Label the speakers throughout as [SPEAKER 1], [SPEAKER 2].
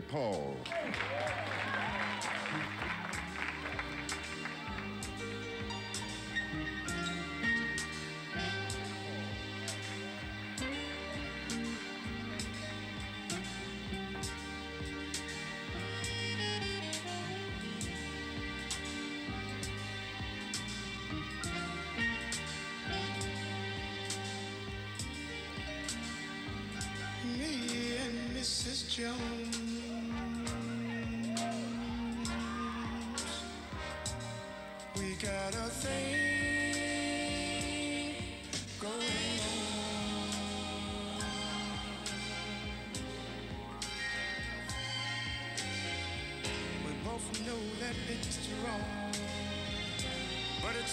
[SPEAKER 1] Paul.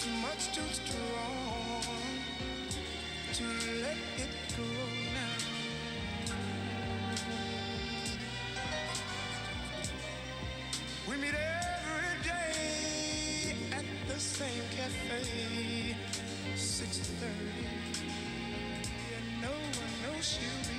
[SPEAKER 2] It's much too strong to let it go now. We meet every day at the same cafe, 6:30. And no one knows she'll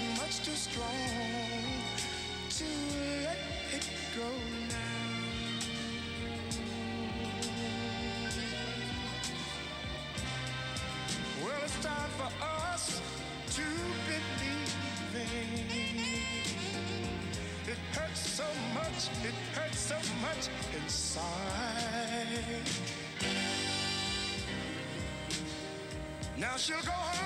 [SPEAKER 2] it's much too strong to let it go now. Well, it's time for us to believe It hurts so much, it hurts so much inside. Now she'll go her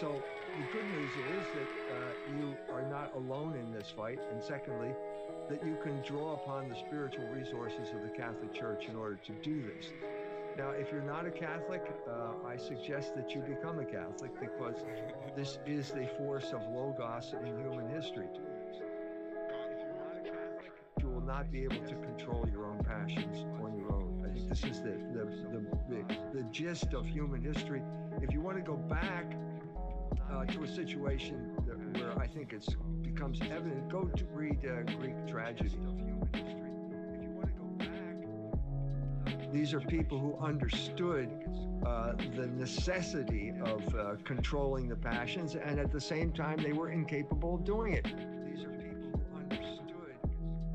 [SPEAKER 3] so the good news is that uh, you are not alone in this fight, and secondly, that you can draw upon the spiritual resources of the Catholic Church in order to do this. Now, if you're not a Catholic, uh, I suggest that you become a Catholic because this is the force of Logos in human history. Catholic, you will not be able to control your own passions on your own. I think this is the the, the, the, the gist of human history. If you want to go back uh, to a situation that, where I think it becomes evident, go to read uh, Greek tragedy of human history. If you want to go back, these are people who understood uh, the necessity of uh, controlling the passions, and at the same time, they were incapable of doing it. These are people who understood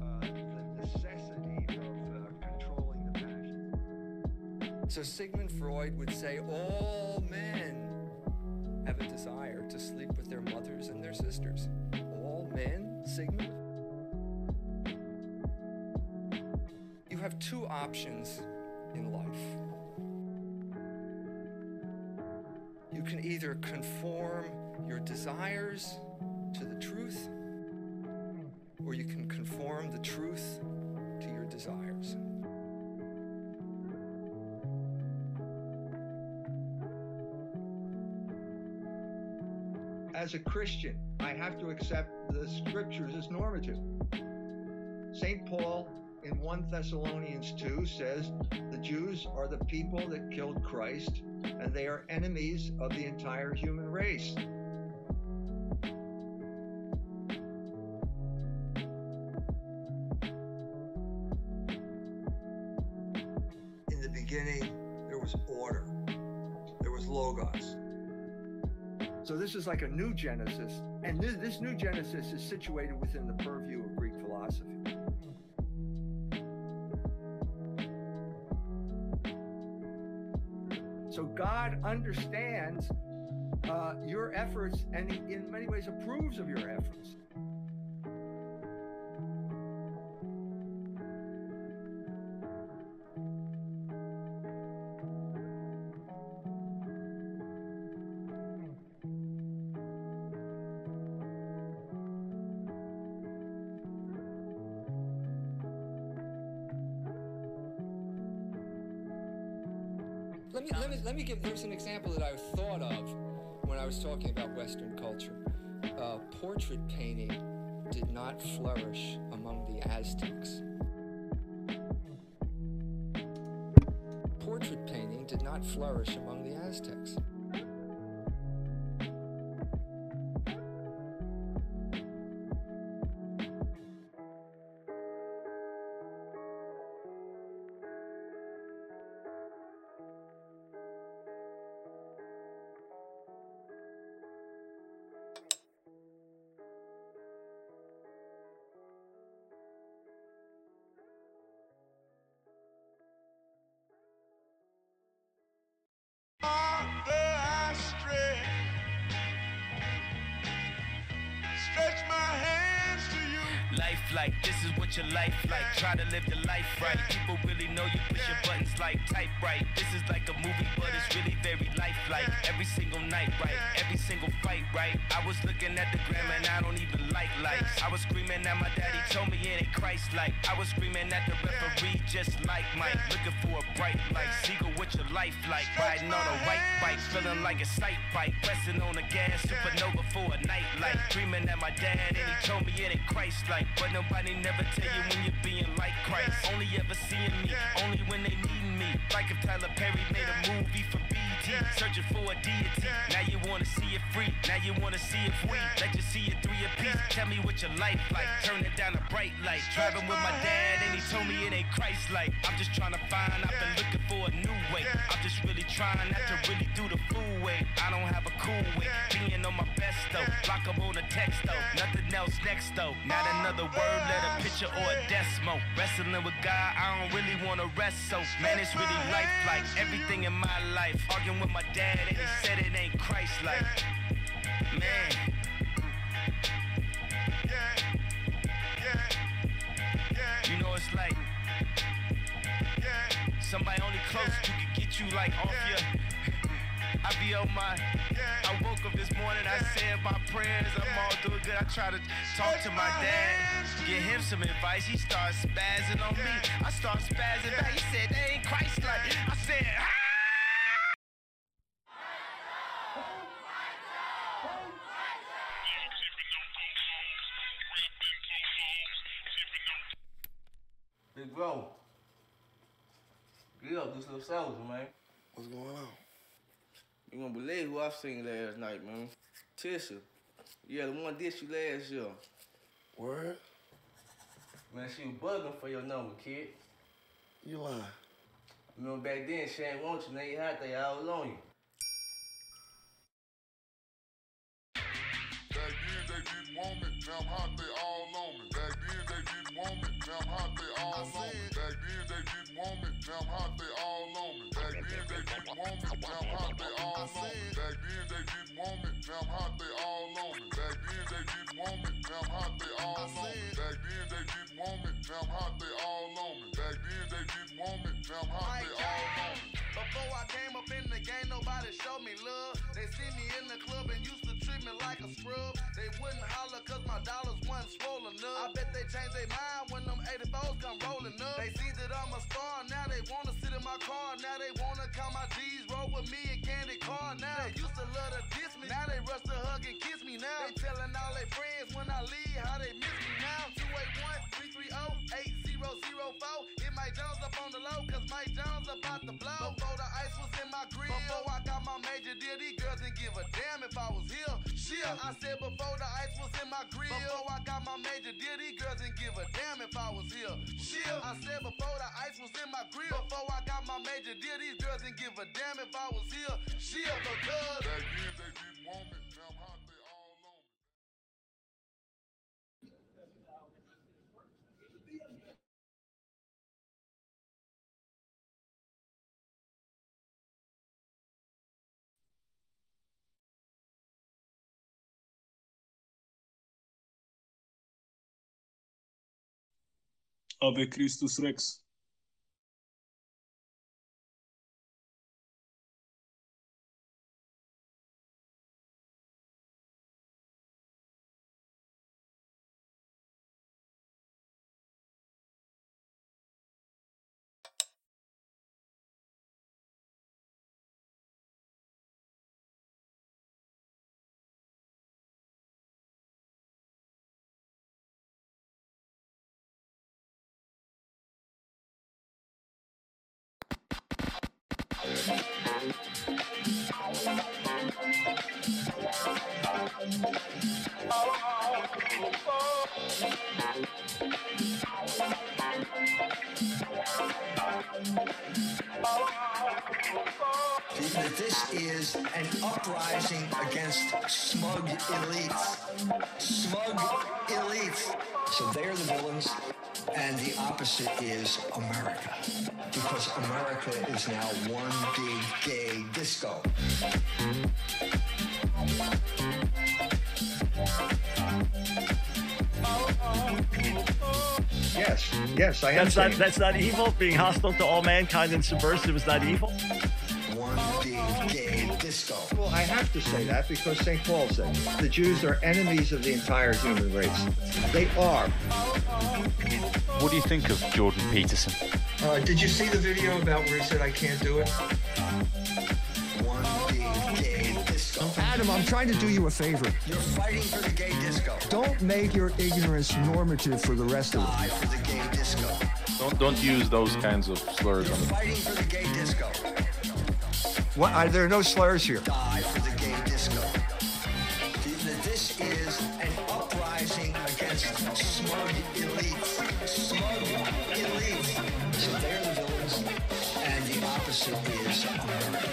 [SPEAKER 3] uh, the necessity of uh, controlling the passions.
[SPEAKER 4] So Sigmund Freud would say all men have a desire with their mothers and their sisters. All men, Sigmund? You have two options in life. You can either conform your desires to the truth, or you can conform the truth to your desires.
[SPEAKER 3] As a Christian, I have to accept the scriptures as normative. St. Paul in 1 Thessalonians 2 says the Jews are the people that killed Christ and they are enemies of the entire human race. Like a new Genesis, and this, this new Genesis is situated within the purview of Greek philosophy. So God understands uh, your efforts and in many ways approves of your efforts.
[SPEAKER 4] Let let me give. There's an example that I thought of when I was talking about Western culture. Uh, portrait painting did not flourish among the Aztecs. Portrait painting did not flourish among
[SPEAKER 1] just like Mike. Looking for a bright light. Seagull, what your life like? Riding on a white bike, feeling like a sight bike. Pressing on the gas, supernova for a night light. Dreaming at my dad and he told me it ain't Christ like. But nobody never tell you when you're being like Christ. Only ever seeing me, only when they need me. Like if Tyler Perry made a movie for BET, searching for a deity. Now you wanna see it free, now you wanna see it free. Let you see it through three apiece. Tell me what your life like. Turn it down a bright light. Driving with my dad and he told me it ain't Christ like. I'm just trying to find, I've been looking for a new way. I'm just really trying not to really do the fool way. I don't have a cool way. Being on my best though. Block up on a text though. Nothing else next though. Not another word, let a picture or a decimal. Wrestling with God, I don't really wanna rest so. Man, it's really life like everything in my life. Arguing with my dad and he said it ain't Christ like. Man.
[SPEAKER 2] Yeah, yeah, yeah,
[SPEAKER 1] You know it's like somebody only close who can get you like off your. I be on my. I woke up this morning, I said my prayers, I'm all doing good. I try to talk to my dad, get him some advice. He starts spazzing on me. I start spazzing back. He said, they ain't Christ like. I said, ah!
[SPEAKER 5] Big bro. Get up, do some soldier, man.
[SPEAKER 6] What's going on?
[SPEAKER 5] You won't believe who I seen last night, man. Tisha. Yeah, the one did you last year.
[SPEAKER 6] Word?
[SPEAKER 5] Man, she was bugging for your number, kid.
[SPEAKER 6] You lying.
[SPEAKER 5] Remember back then, she ain't want you, now you had they all on you.
[SPEAKER 7] Back then they didn't want me, now I'm hot, they all on me. Back then they didn't want me, now I'm hot, they all on me. Back then they didn't want me, now I'm hot, they all on me. Back then they didn't want me, now I'm hot, they all on me. Back then they didn't want me, now I'm hot, they all on me. Back then they didn't want me, now I'm hot, they all on me. Back then they didn't want me, now I'm hot, they all on me. Back then they didn't want me, now I'm hot, they all on me.
[SPEAKER 8] Before I came up in the game, nobody showed me love. They see me in the club and used to treat me like a scrub. They wouldn't holler cause my dollars wasn't swollen up. I bet they changed their mind when them 84s come rolling up. They see that I'm a star, now they wanna sit in my car, now they wanna count my G's. Roll with me and candy car now. They used to love to diss me, now they rush to hug and kiss me now. They telling all their friends when I leave how they miss me now. 281 330 8004. Mike Jones up on the low, cause Mike Jones about to blow. Before the ice was in my grill, before I got my major deal, these girls didn't give a damn if I was here. Shit, I said before the ice was in my grill, before I got my major deal, these girls didn't give a damn if I was here. Shit, I said before the ice was in my grill, before I got my major deal, these girls didn't give a damn if I was here. Shit, because
[SPEAKER 7] Back then they didn't want me,
[SPEAKER 9] Ave Christus Rex.
[SPEAKER 10] America is now one big gay disco.
[SPEAKER 3] Yes, yes, I am.
[SPEAKER 11] That's not that's not evil. Being hostile to all mankind and subversive is not evil.
[SPEAKER 10] One big gay disco.
[SPEAKER 3] Well, I have to say that because St. Paul said the Jews are enemies of the entire human race. They are.
[SPEAKER 12] What do you think of Jordan Peterson?
[SPEAKER 3] Uh, did you see the video about where he said I can't do it?
[SPEAKER 10] One big gay disco.
[SPEAKER 13] Adam, I'm trying to do you a favor.
[SPEAKER 10] You're fighting for the gay disco.
[SPEAKER 13] Don't make your ignorance normative for the rest of
[SPEAKER 10] Die
[SPEAKER 13] us.
[SPEAKER 10] for the gay disco.
[SPEAKER 14] Don't don't use those kinds of slurs
[SPEAKER 10] You're
[SPEAKER 14] on
[SPEAKER 10] fighting for the gay disco.
[SPEAKER 3] What? Are there no slurs here?
[SPEAKER 10] Die the opposite is America.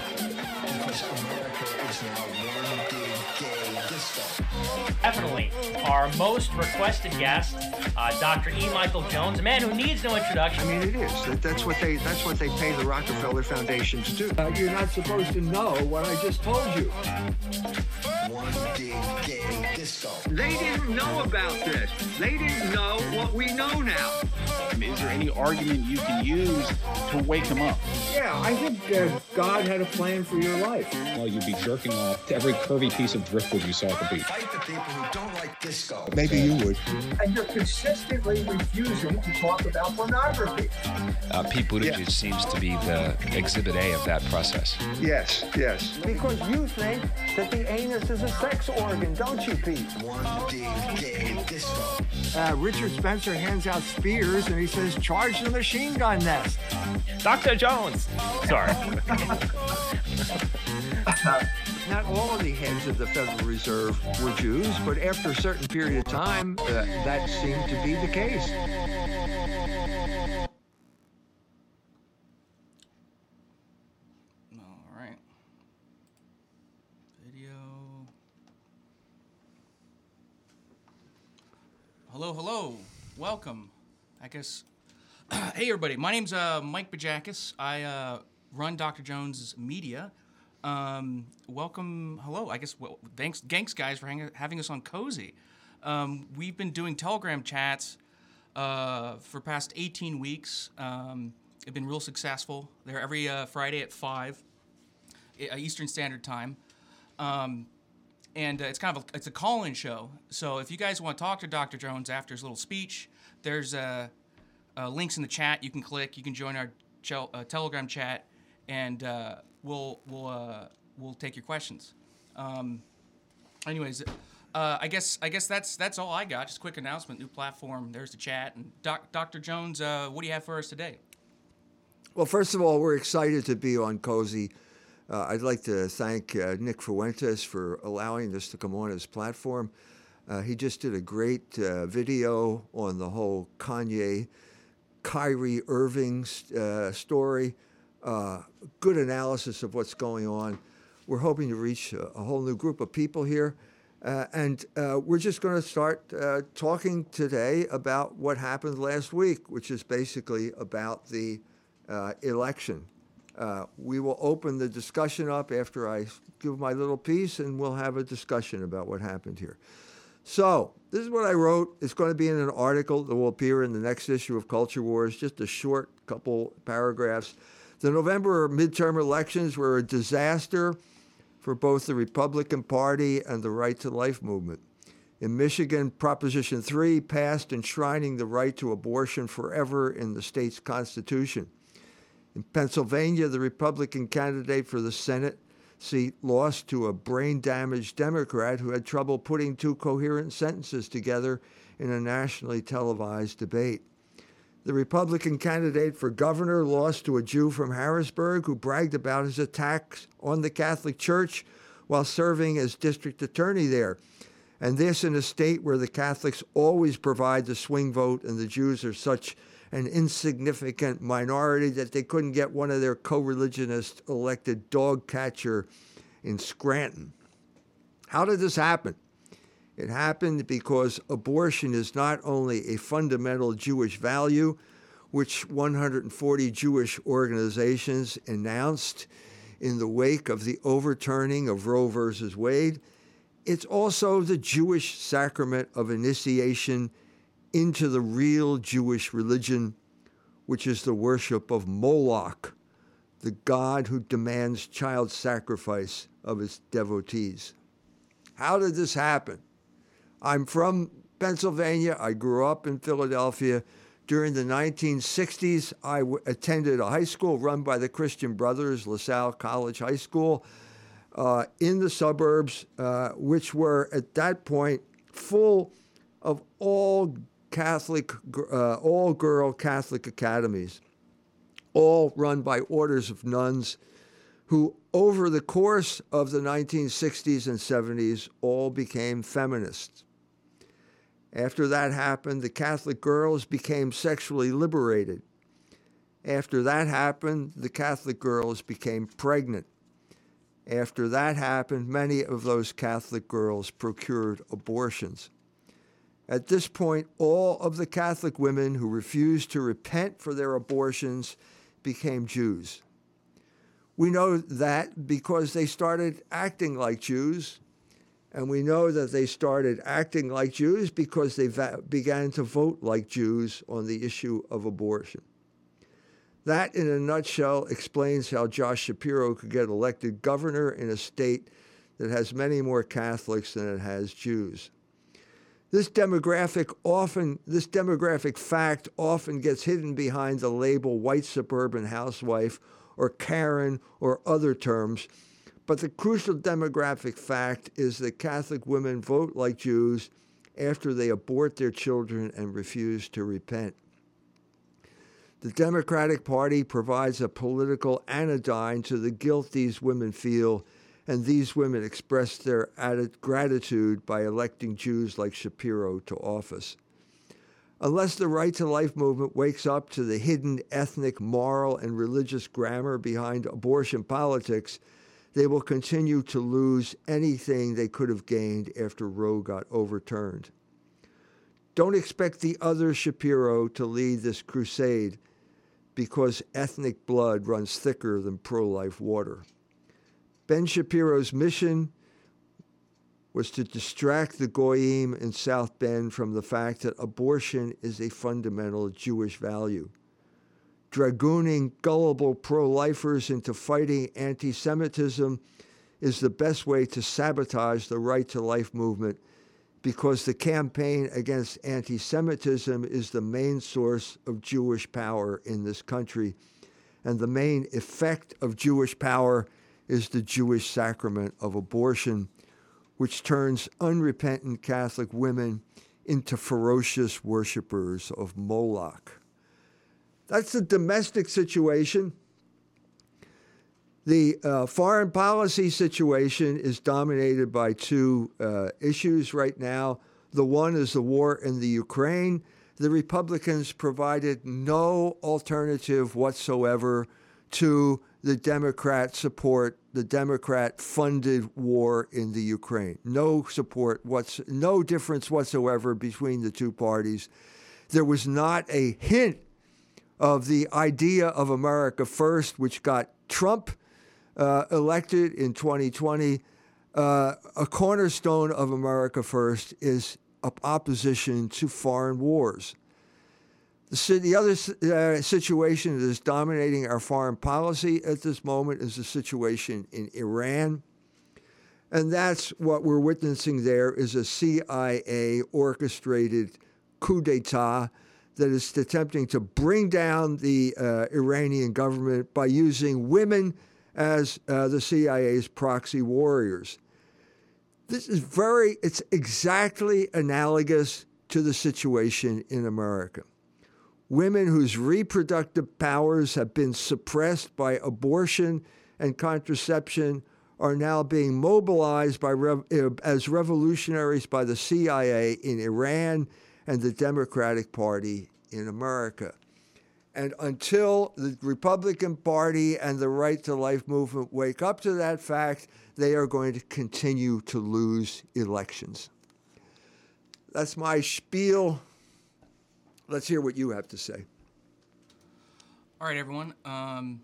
[SPEAKER 10] Because America is now one big gay disco.
[SPEAKER 15] Definitely our most requested guest, uh, Dr. E. Michael Jones, a man who needs no introduction.
[SPEAKER 3] I mean, it is. That, that's what they. That's what they pay the Rockefeller Foundation to do.
[SPEAKER 13] Uh, you're not supposed to know what I just told you.
[SPEAKER 10] One big gay disco.
[SPEAKER 3] They didn't know about this. They didn't know what we know now.
[SPEAKER 14] I mean, is there any argument you can use to wake them up?
[SPEAKER 13] Yeah, I think uh, God had a plan for your life.
[SPEAKER 16] Well, you'd be jerking off to every curvy piece of driftwood you saw at the beach.
[SPEAKER 10] Fight the people who don't like disco.
[SPEAKER 3] Maybe you would.
[SPEAKER 13] And you're consistently refusing to talk about pornography.
[SPEAKER 17] Uh, Pete Buttigieg
[SPEAKER 3] Yeah.
[SPEAKER 17] seems to be the exhibit A of that process.
[SPEAKER 3] Yes, yes.
[SPEAKER 13] Because you think that the anus is a sex organ, don't you, Pete?
[SPEAKER 10] One big gay disco.
[SPEAKER 13] Uh, Richard Spencer hands out spears and he says, charge the machine gun nest.
[SPEAKER 11] Dr. Jones. Sorry.
[SPEAKER 3] Not all of the heads of the Federal Reserve were Jews, but after a certain period of time, uh, that seemed to be the case.
[SPEAKER 18] All right. Video. Hello, hello. Welcome. I guess. hey, everybody. My name's uh, Mike Bajakis. I uh, run Dr. Jones Media. Um, welcome. Hello. I guess. Well, thanks, thanks, guys, for hang- having us on Cozy. Um, we've been doing Telegram chats uh, for past 18 weeks. Um, they've been real successful. They're every uh, Friday at five. uh, Eastern Standard Time. Um, and uh, it's kind of a, it's a call-in show. So if you guys want to talk to Dr. Jones after his little speech, there's uh, uh, links in the chat you can click. You can join our chel- uh, Telegram chat, and uh, we'll we'll uh, we'll take your questions. Um, anyways, uh, I guess I guess that's that's all I got. Just quick announcement, new platform. There's the chat. And Doc, Dr. Jones, uh, what do you have for us today?
[SPEAKER 3] Well, first of all, we're excited to be on Cozy. I'd like to thank Nick Fuentes for allowing us to come on his platform. He just did a great video on the whole Kanye, Kyrie Irving uh, story. Uh, good analysis of what's going on. We're hoping to reach a, a whole new group of people here. Uh, and uh, we're just going to start uh, talking today about what happened last week, which is basically about the uh, election. We will open the discussion up after I give my little piece, and we'll have a discussion about what happened here. So, this is what I wrote. It's going to be in an article that will appear in the next issue of Culture Wars, just a short couple paragraphs. The November midterm elections were a disaster for both the Republican Party and the Right to Life movement. In Michigan, Proposition 3 passed enshrining the right to abortion forever in the state's constitution. In Pennsylvania, the Republican candidate for the Senate seat lost to a brain damaged Democrat who had trouble putting two coherent sentences together in a nationally televised debate. The Republican candidate for governor lost to a Jew from Harrisburg who bragged about his attacks on the Catholic Church while serving as district attorney there. And this in a state where the Catholics always provide the swing vote and the Jews are such an insignificant minority that they couldn't get one of their co religionists elected dog catcher in Scranton. How did this happen? It happened because abortion is not only a fundamental Jewish value, which 140 Jewish organizations announced in the wake of the overturning of Roe versus Wade, it's also the Jewish sacrament of initiation into the real Jewish religion, which is the worship of Moloch, the god who demands child sacrifice of its devotees. How did this happen? I'm from Pennsylvania. I grew up in Philadelphia. During the 1960s, I w- attended a high school run by the Christian Brothers, LaSalle College High School, uh, in the suburbs, uh, which were at that point full of all Catholic, uh, all girl Catholic academies, all run by orders of nuns who, over the course of the 1960s and 70s, all became feminists. After that happened, the Catholic girls became sexually liberated. After that happened, the Catholic girls became pregnant. After that happened, many of those Catholic girls procured abortions. At this point, all of the Catholic women who refused to repent for their abortions became Jews. We know that because they started acting like Jews, and we know that they started acting like Jews because they va- began to vote like Jews on the issue of abortion. That, in a nutshell, explains how Josh Shapiro could get elected governor in a state that has many more Catholics than it has Jews. This demographic often, this demographic fact often gets hidden behind the label white suburban housewife or Karen or other terms. But the crucial demographic fact is that Catholic women vote like Jews after they abort their children and refuse to repent. The Democratic Party provides a political anodyne to the guilt these women feel, and these women expressed their gratitude by electing Jews like Shapiro to office. Unless the right to life movement wakes up to the hidden ethnic, moral, and religious grammar behind abortion politics, they will continue to lose anything they could have gained after Roe got overturned. Don't expect the other Shapiro to lead this crusade because ethnic blood runs thicker than pro life water. Ben Shapiro's mission was to distract the Goyim in South Bend from the fact that abortion is a fundamental Jewish value. Dragooning gullible pro lifers into fighting anti Semitism is the best way to sabotage the right to life movement because the campaign against anti Semitism is the main source of Jewish power in this country. and the main effect of Jewish power is the Jewish sacrament of abortion, which turns unrepentant Catholic women into ferocious worshippers of Moloch. That's the domestic situation. The uh, foreign policy situation is dominated by two uh, issues right now. The one is the war in the Ukraine. The Republicans provided no alternative whatsoever to the Democrat support, the Democrat funded war in the Ukraine. No support, what's, no difference whatsoever between the two parties. There was not a hint of the idea of America First, which got Trump uh, elected in 2020. Uh, a cornerstone of America First is opposition to foreign wars. The, the other uh, situation that is dominating our foreign policy at this moment is the situation in Iran. And that's what we're witnessing there is a CIA orchestrated coup d'etat that is attempting to bring down the uh, Iranian government by using women as uh, the CIA's proxy warriors. This is very, it's exactly analogous to the situation in America. Women whose reproductive powers have been suppressed by abortion and contraception are now being mobilized by uh, as revolutionaries by the CIA in Iran and the Democratic Party in America. And until the Republican Party and the Right to Life movement wake up to that fact, they are going to continue to lose elections. That's my spiel. Let's hear what you have to say.
[SPEAKER 18] All right, everyone. Um,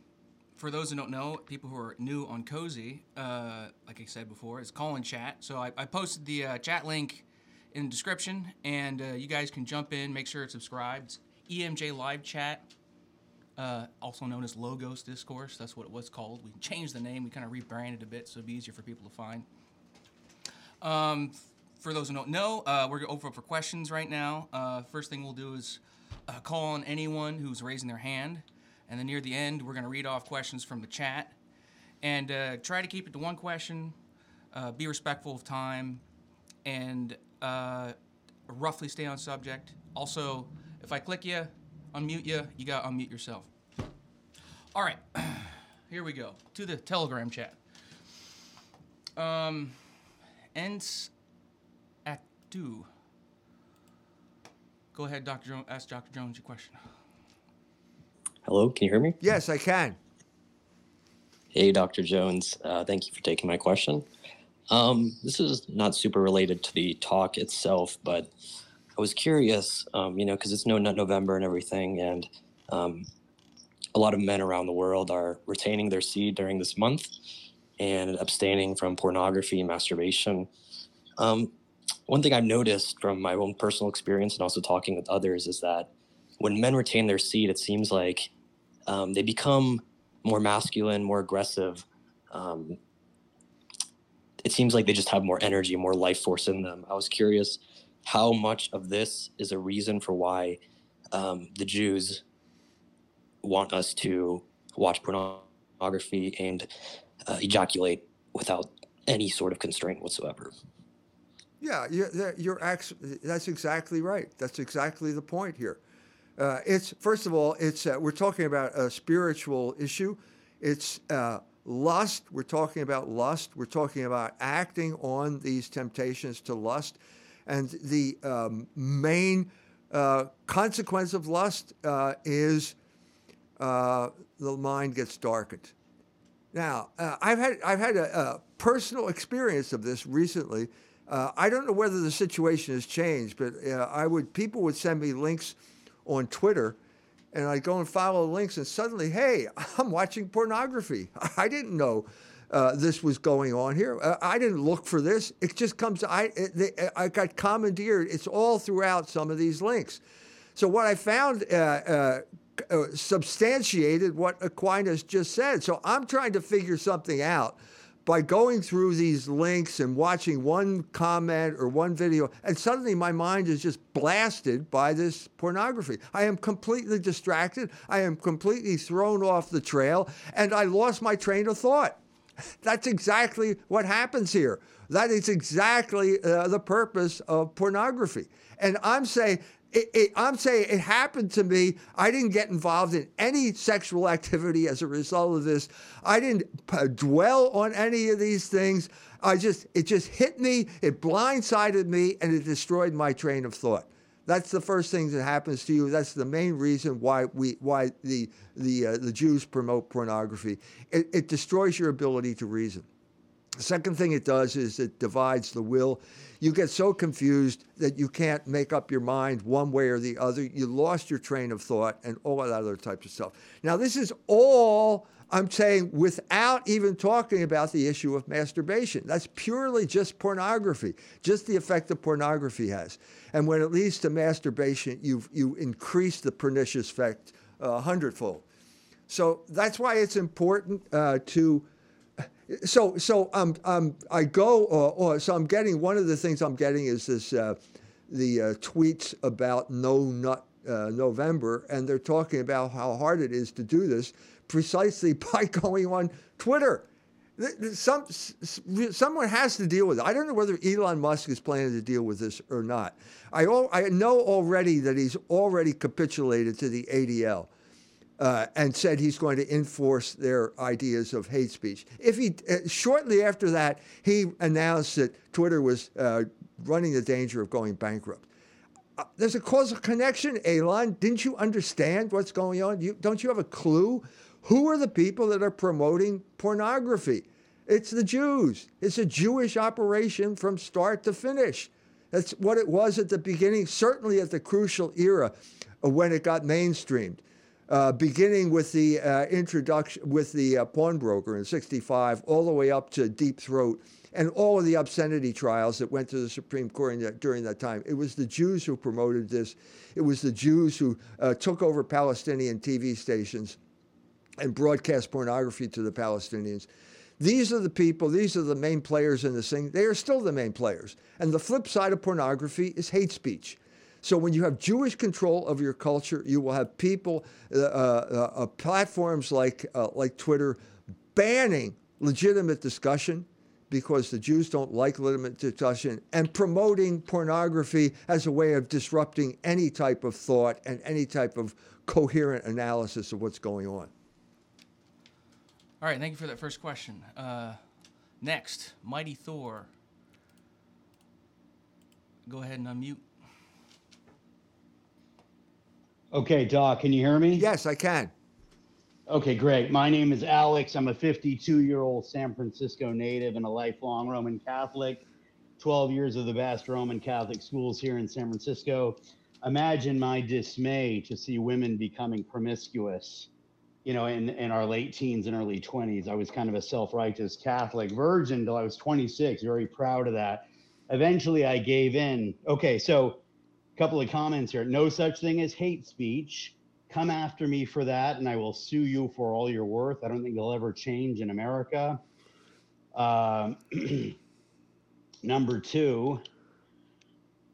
[SPEAKER 18] for those who don't know, people who are new on Cozy, uh, like I said before, it's call in chat. So I, I posted the uh, chat link in the description, and uh, you guys can jump in, make sure it's subscribed. EMJ Live Chat, uh, also known as Logos Discourse. That's what it was called. We changed the name. We kind of rebranded a bit so it'd be easier for people to find. Um, for those who don't know, uh, we're open for questions right now. Uh, first thing we'll do is uh, call on anyone who's raising their hand, and then near the end, we're going to read off questions from the chat, and uh, try to keep it to one question. Uh, be respectful of time, and uh, roughly stay on subject. Also, if I click you, unmute you, you got to unmute yourself. All right, here we go to the Telegram chat. Um, at two. Go ahead, Dr. Jones. Ask Dr. Jones your question.
[SPEAKER 9] Hello, can you hear me?
[SPEAKER 3] Yes, I can.
[SPEAKER 9] Hey, Dr. Jones. Uh, thank you for taking my question. Um, this is not super related to the talk itself, but I was curious, um, you know, because it's No Nut November and everything, and um, a lot of men around the world are retaining their seed during this month and abstaining from pornography and masturbation. Um, one thing I've noticed from my own personal experience and also talking with others is that when men retain their seed, it seems like um, they become more masculine, more aggressive. Um, it seems like they just have more energy, more life force in them. I was curious how much of this is a reason for why um, the Jews want us to watch pornography and uh, ejaculate without any sort of constraint whatsoever.
[SPEAKER 3] Yeah, you're, you're that's exactly right. That's exactly the point here. Uh, it's first of all, it's uh, we're talking about a spiritual issue. It's uh, lust. We're talking about lust. We're talking about acting on these temptations to lust, and the um, main uh, consequence of lust uh, is uh, the mind gets darkened. Now, I've had I've had a, a personal experience of this recently. Uh, I don't know whether the situation has changed, but uh, I would people would send me links on Twitter, and I'd go and follow links, and suddenly, hey, I'm watching pornography. I didn't know uh, this was going on here. Uh, I didn't look for this. It just comes. I it, they, I got commandeered. It's all throughout some of these links. So what I found. Uh, substantiated what Aquinas just said. So I'm trying to figure something out by going through these links and watching one comment or one video, and suddenly my mind is just blasted by this pornography. I am completely distracted. I am completely thrown off the trail, and I lost my train of thought. That's exactly what happens here. That is exactly uh, the purpose of pornography. And I'm saying, it, it, I'm saying it happened to me. I didn't get involved in any sexual activity as a result of this. I didn't p- dwell on any of these things. I just, it just hit me. It blindsided me, and it destroyed my train of thought. That's the first thing that happens to you. That's the main reason why we, why the the uh, the Jews promote pornography. It, it destroys your ability to reason. The second thing it does is it divides the will. You get so confused that you can't make up your mind one way or the other. You lost your train of thought and all that other types of stuff. Now, this is all I'm saying without even talking about the issue of masturbation. That's purely just pornography, just the effect that pornography has. And when it leads to masturbation, you've you increase the pernicious effect a uh, hundredfold. So that's why it's important uh, to so so um, um, I go uh, so I'm getting one of the things I'm getting is this uh, the uh, tweets about no nut uh, November and they're talking about how hard it is to do this precisely by going on Twitter. Some someone has to deal with it. I don't know whether Elon Musk is planning to deal with this or not. I I know already that he's already capitulated to the ADL uh, and said he's going to enforce their ideas of hate speech. If he uh, shortly after that, he announced that Twitter was uh, running the danger of going bankrupt. Uh, there's a causal connection, Elon. Didn't you understand what's going on? You, don't you have a clue? Who are the people that are promoting pornography? It's the Jews. It's a Jewish operation from start to finish. That's what it was at the beginning, certainly at the crucial era when it got mainstreamed uh, beginning with the uh, introduction with the uh, pawnbroker in 65 all the way up to Deep Throat and all of the obscenity trials that went to the Supreme Court during that time. It was the Jews who promoted this. It was the Jews who uh, took over Palestinian TV stations and broadcast pornography to the Palestinians. These are the people, these are the main players in this thing. They are still the main players. And the flip side of pornography is hate speech. So when you have Jewish control of your culture, you will have people, uh, uh, uh, platforms like uh, like Twitter, banning legitimate discussion because the Jews don't like legitimate discussion, and promoting pornography as a way of disrupting any type of thought and any type of coherent analysis of what's going on.
[SPEAKER 18] All right, thank you for that first question. Uh, next, Mighty Thor. Go ahead and unmute.
[SPEAKER 19] Okay, Doc, can you hear me?
[SPEAKER 3] Yes, I can.
[SPEAKER 19] Okay, great. My name is Alex. I'm a 52 year old San Francisco native and a lifelong Roman Catholic. 12 years of the best Roman Catholic schools here in San Francisco. Imagine my dismay to see women becoming promiscuous, you know, in, in our late teens and early 20s. I was kind of a self righteous Catholic virgin until I was 26, very proud of that. Eventually, I gave in. Okay, so couple of comments here. No such thing as hate speech. Come after me for that, and I will sue you for all you're worth. I don't think it'll ever change in America. Uh, number two,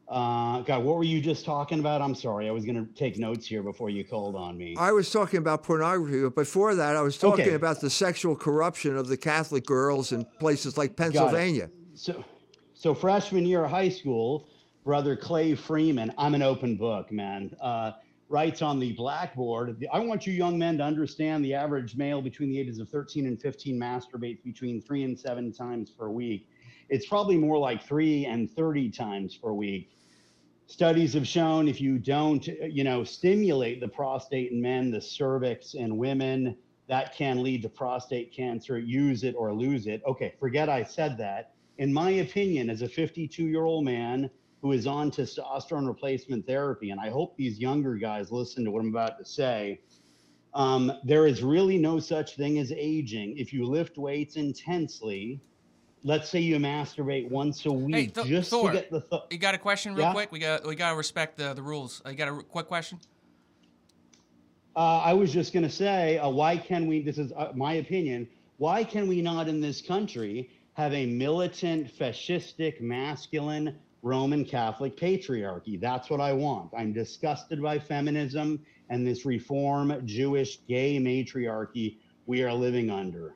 [SPEAKER 19] uh, God, what were you just talking about? I'm sorry. I was going to take notes here before you called on me.
[SPEAKER 3] I was talking about pornography, but before that, I was talking
[SPEAKER 19] Okay.
[SPEAKER 3] about the sexual corruption of the Catholic girls in places like Pennsylvania.
[SPEAKER 19] So, so freshman year of high school, brother Clay Freeman, I'm an open book, man, uh, writes on the blackboard. I want you young men to understand the average male between the ages of 13 and 15 masturbates between three and seven times per week. It's probably more like three and 30 times per week. Studies have shown if you don't, you know, stimulate the prostate in men, the cervix in women, that can lead to prostate cancer. Use it or lose it. Okay, forget I said that. In my opinion, as a 52 year old man who is on testosterone replacement therapy, and I hope these younger guys listen to what I'm about to say. Um, there is really no such thing as aging. If you lift weights intensely, let's say you masturbate once a week
[SPEAKER 18] Hey, Th-
[SPEAKER 19] just
[SPEAKER 18] Thor,
[SPEAKER 19] to get the th-
[SPEAKER 18] you got a question real
[SPEAKER 19] Yeah?
[SPEAKER 18] quick? We got we got to respect the the rules. You got a r- quick question?
[SPEAKER 19] Uh, I was just going to say, uh, why can we? This is uh, my opinion. Why can we not in this country have a militant, fascistic, masculine Roman Catholic patriarchy? That's what I want. I'm disgusted by feminism and this reform Jewish gay matriarchy we are living under.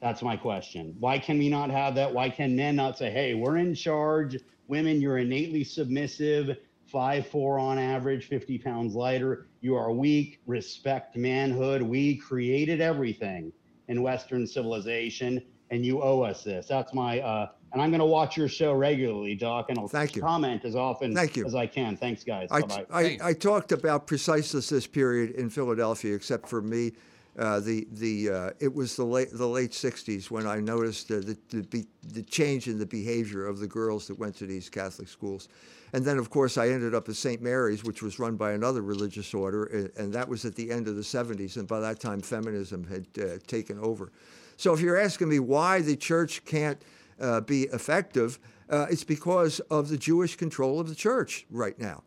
[SPEAKER 19] That's my question. Why can we not have that? Why can men not say, hey, we're in charge? Women, you're innately submissive, five, four on average, 50 pounds lighter. You are weak, respect manhood. We created everything in Western civilization, and you owe us this. That's my, uh, and I'm going to watch your show regularly, Doc, and I'll
[SPEAKER 3] Thank you.
[SPEAKER 19] comment as often
[SPEAKER 3] Thank you.
[SPEAKER 19] as I can. Thanks, guys.
[SPEAKER 3] I,
[SPEAKER 19] Bye-bye.
[SPEAKER 3] I, I talked about precisely this period in Philadelphia, except for me. Uh, the the uh, it was the late the late '60s when I noticed uh, the the, be, the change in the behavior of the girls that went to these Catholic schools, and then of course I ended up at St. Mary's, which was run by another religious order, and, and that was at the end of the '70s, and by that time feminism had uh, taken over. So if you're asking me why the church can't uh, be effective, uh, it's because of the Jewish control of the church right now.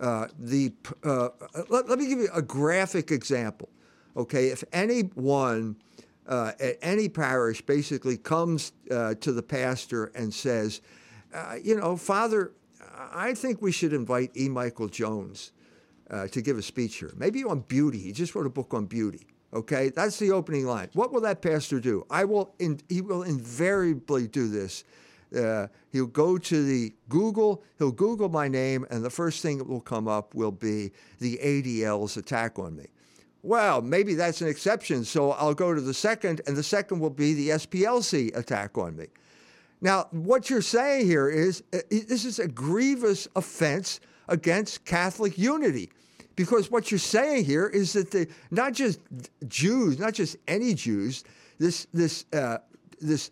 [SPEAKER 3] Uh, the uh, let, let me give you a graphic example. Okay, if anyone uh, at any parish basically comes uh, to the pastor and says, you know, Father, I think we should invite E. Michael Jones to give a speech here. Maybe on beauty. He just wrote a book on beauty. Okay, that's the opening line. What will that pastor do? I will. In, he will invariably do this. Uh, he'll go to the Google. He'll Google my name, and the first thing that will come up will be the ADL's attack on me. Well, maybe that's an exception. So I'll go to the second, and the second will be the SPLC attack on me. Now, what you're saying here is uh, this is a grievous offense against Catholic unity. Because what you're saying here is that the not just Jews, not just any Jews, this this uh, this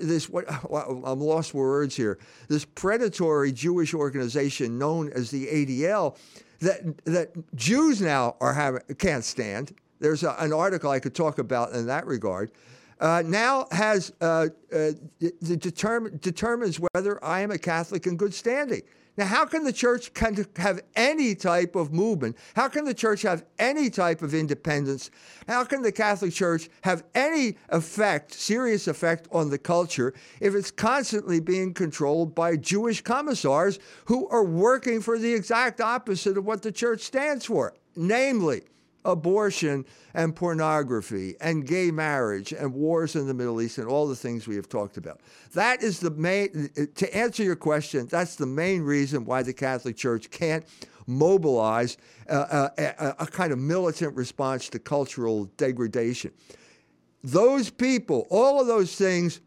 [SPEAKER 3] this what I'm lost words here. This predatory Jewish organization known as the ADL, that that Jews now are having can't stand. There's a, an article I could talk about in that regard. Uh, now has uh, uh, determ- determines whether I am a Catholic in good standing. Now, how can the church have any type of movement? How can the church have any type of independence? How can the Catholic Church have any effect, serious effect on the culture, if it's constantly being controlled by Jewish commissars who are working for the exact opposite of what the church stands for? Namely, abortion and pornography and gay marriage and wars in the Middle East and all the things we have talked about. That is the main, to answer your question, that's the main reason why the Catholic Church can't mobilize uh, a, a, a kind of militant response to cultural degradation. Those people, all of those things,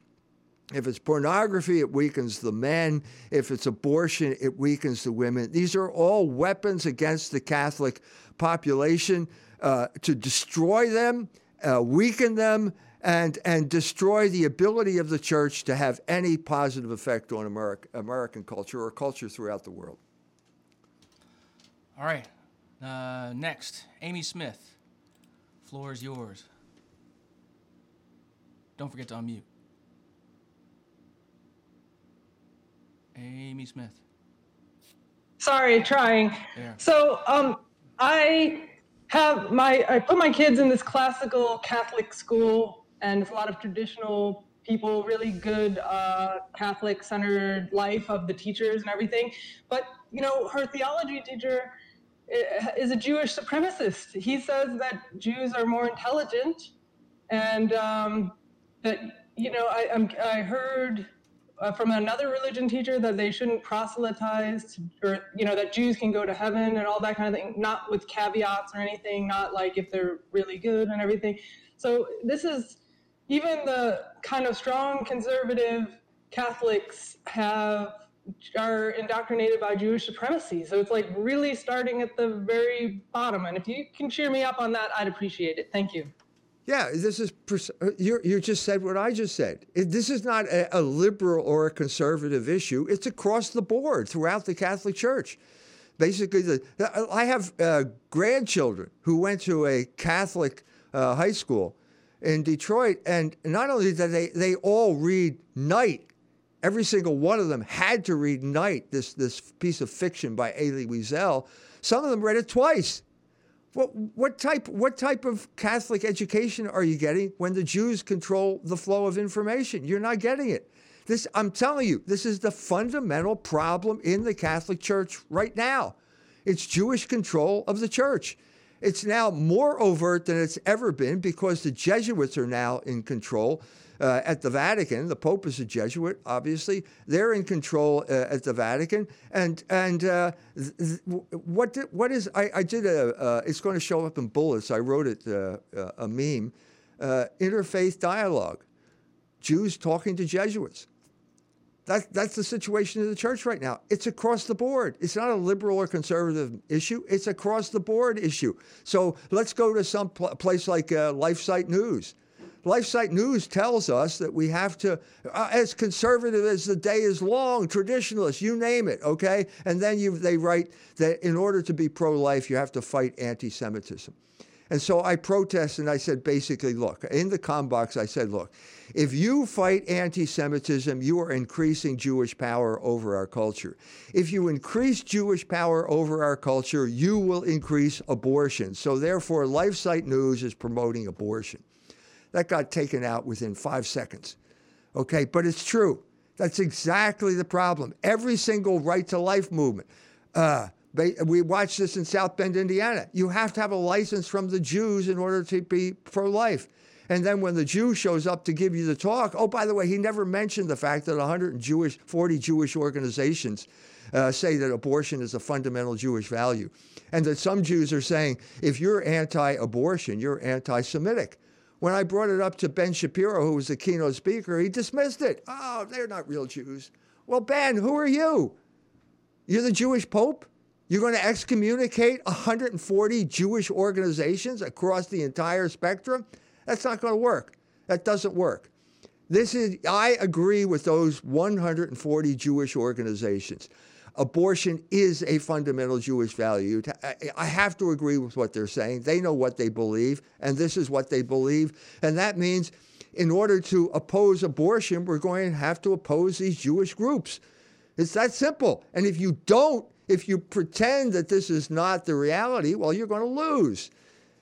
[SPEAKER 3] if it's pornography, it weakens the men. If it's abortion, it weakens the women. These are all weapons against the Catholic population uh, to destroy them, uh, weaken them, and, and destroy the ability of the church to have any positive effect on America, American culture or culture throughout the world.
[SPEAKER 18] All right. Uh, next, Amy Smith. Floor is yours. Don't forget to unmute. Amy Smith.
[SPEAKER 20] Sorry, trying.
[SPEAKER 18] There.
[SPEAKER 20] So, um, I have my I put my kids in this classical Catholic school, and it's a lot of traditional people, really good uh, Catholic centered life of the teachers and everything. But you know, her theology teacher is a Jewish supremacist. He says that Jews are more intelligent, and um, that you know, I, I'm, I heard uh, from another religion teacher that they shouldn't proselytize, or you know, that Jews can go to heaven and all that kind of thing, not with caveats or anything, not like if they're really good and everything. So this is even the kind of strong conservative Catholics have are indoctrinated by Jewish supremacy. So it's like really starting at the very bottom. And if you can cheer me up on that, I'd appreciate it. Thank you.
[SPEAKER 3] Yeah, this is you. You just said what I just said. This is not a, a liberal or a conservative issue. It's across the board throughout the Catholic Church. Basically, the, I have uh, grandchildren who went to a Catholic uh, high school in Detroit, and not only did they they all read Night. Every single one of them had to read Night, this this piece of fiction by Elie Wiesel. Some of them read it twice. What, what type what type of Catholic education are you getting when the Jews control the flow of information? You're not getting it. This I'm telling you, this is the fundamental problem in the Catholic Church right now. It's Jewish control of the church. It's now more overt than it's ever been because the Jesuits are now in control uh, at the Vatican. The Pope is a Jesuit, obviously. They're in control uh, at the Vatican. And and uh, th- what did, what is I, I did a uh, it's going to show up in bullets. I wrote it uh, uh, a meme. Interfaith dialogue, Jews talking to Jesuits. That, that's the situation in the church right now. It's across the board. It's not a liberal or conservative issue. It's across the board issue. So let's go to some pl- place like uh, LifeSite News. LifeSite News tells us that we have to, uh, as conservative as the day is long, traditionalist, you name it, okay? And then you, they write that in order to be pro life, you have to fight anti Semitism. And so I protested and I said, basically, look, in the com box, I said, look, if you fight anti Semitism, you are increasing Jewish power over our culture. If you increase Jewish power over our culture, you will increase abortion. So therefore, LifeSite News is promoting abortion. That got taken out within five seconds. Okay, but it's true. That's exactly the problem. Every single right to life movement. Uh, we watched this in South Bend, Indiana. You have to have a license from the Jews in order to be pro life. And then when the Jew shows up to give you the talk, oh, by the way, he never mentioned the fact that 100 Jewish, 40 Jewish organizations uh, say that abortion is a fundamental Jewish value. And that some Jews are saying, if you're anti abortion, you're anti Semitic. When I brought it up to Ben Shapiro, who was the keynote speaker, he dismissed it. Oh, they're not real Jews. Well, Ben, who are you? You're the Jewish Pope? You're going to excommunicate 140 Jewish organizations across the entire spectrum? That's not going to work. That doesn't work. This is I agree with those 140 Jewish organizations. Abortion is a fundamental Jewish value. I have to agree with what they're saying. They know what they believe, and this is what they believe. And that means in order to oppose abortion, we're going to have to oppose these Jewish groups. It's that simple. And if you don't, if you pretend that this is not the reality, well, you're going to lose.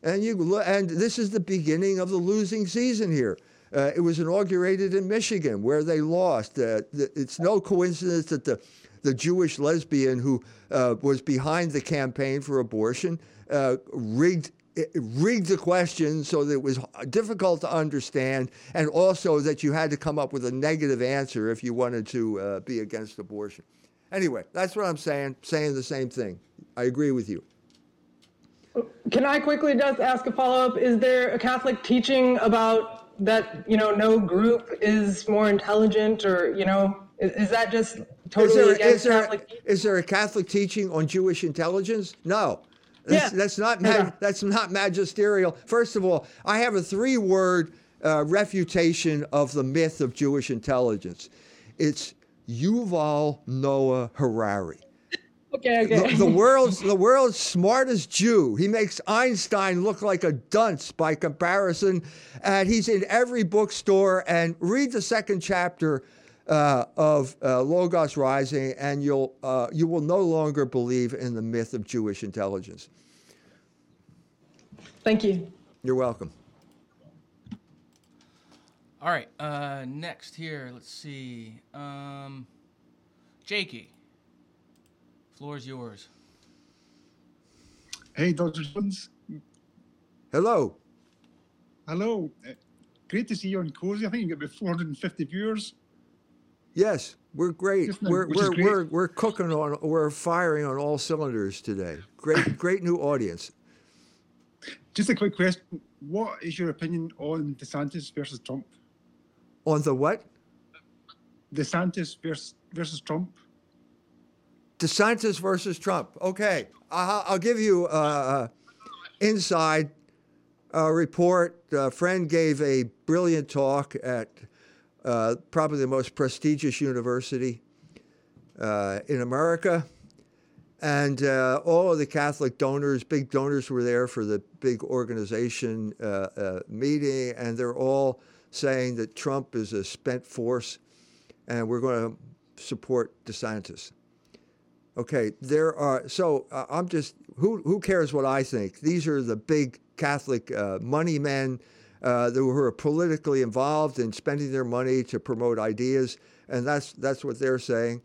[SPEAKER 3] And you and this is the beginning of the losing season here. Uh, it was inaugurated in Michigan, where they lost. Uh, it's no coincidence that the the Jewish lesbian who uh, was behind the campaign for abortion uh, rigged rigged the question so that it was difficult to understand, and also that you had to come up with a negative answer if you wanted to uh, be against abortion. Anyway, that's what I'm saying. Saying the same thing. I agree with you.
[SPEAKER 20] Can I quickly just ask a follow up? Is there a Catholic teaching about that? You know, no group is more intelligent, or you know, is, is that just totally
[SPEAKER 3] is there, is there,
[SPEAKER 20] Catholic?
[SPEAKER 3] is there a Catholic teaching on Jewish intelligence? No. That's,
[SPEAKER 20] Yeah.
[SPEAKER 3] that's not mag, that's not magisterial. First of all, I have a three-word uh, refutation of the myth of Jewish intelligence. It's Yuval Noah Harari.
[SPEAKER 20] Okay, okay.
[SPEAKER 3] The, the world's the world's smartest Jew. He makes Einstein look like a dunce by comparison, and he's in every bookstore. And read the second chapter uh, of uh, Logos Rising, and you'll uh, you will no longer believe in the myth of Jewish intelligence.
[SPEAKER 20] Thank you.
[SPEAKER 3] You're welcome.
[SPEAKER 18] All right. Uh, next here, let's see. Um, Jakey, floor is yours.
[SPEAKER 21] Hey, Dr. Jones.
[SPEAKER 3] Hello.
[SPEAKER 21] Hello. Uh, great to see you on Cozy. I think you got about 450 viewers.
[SPEAKER 3] Yes, we're great. We're we're,
[SPEAKER 21] great.
[SPEAKER 3] we're we're cooking on we're firing on all cylinders today. Great great new audience.
[SPEAKER 21] Just a quick question. What is your opinion on DeSantis versus Trump?
[SPEAKER 3] On the what?
[SPEAKER 21] DeSantis versus, versus Trump?
[SPEAKER 3] DeSantis versus Trump. Okay, I'll, I'll give you uh, inside uh, report. A friend gave a brilliant talk at uh, probably the most prestigious university uh, in America. And uh, all of the Catholic donors, big donors, were there for the big organization uh, uh, meeting, and they're all saying that Trump is a spent force, and we're going to support DeSantis. Okay, there are. So uh, I'm just who who cares what I think? These are the big Catholic money men uh, who are politically involved in spending their money to promote ideas, and that's that's what they're saying.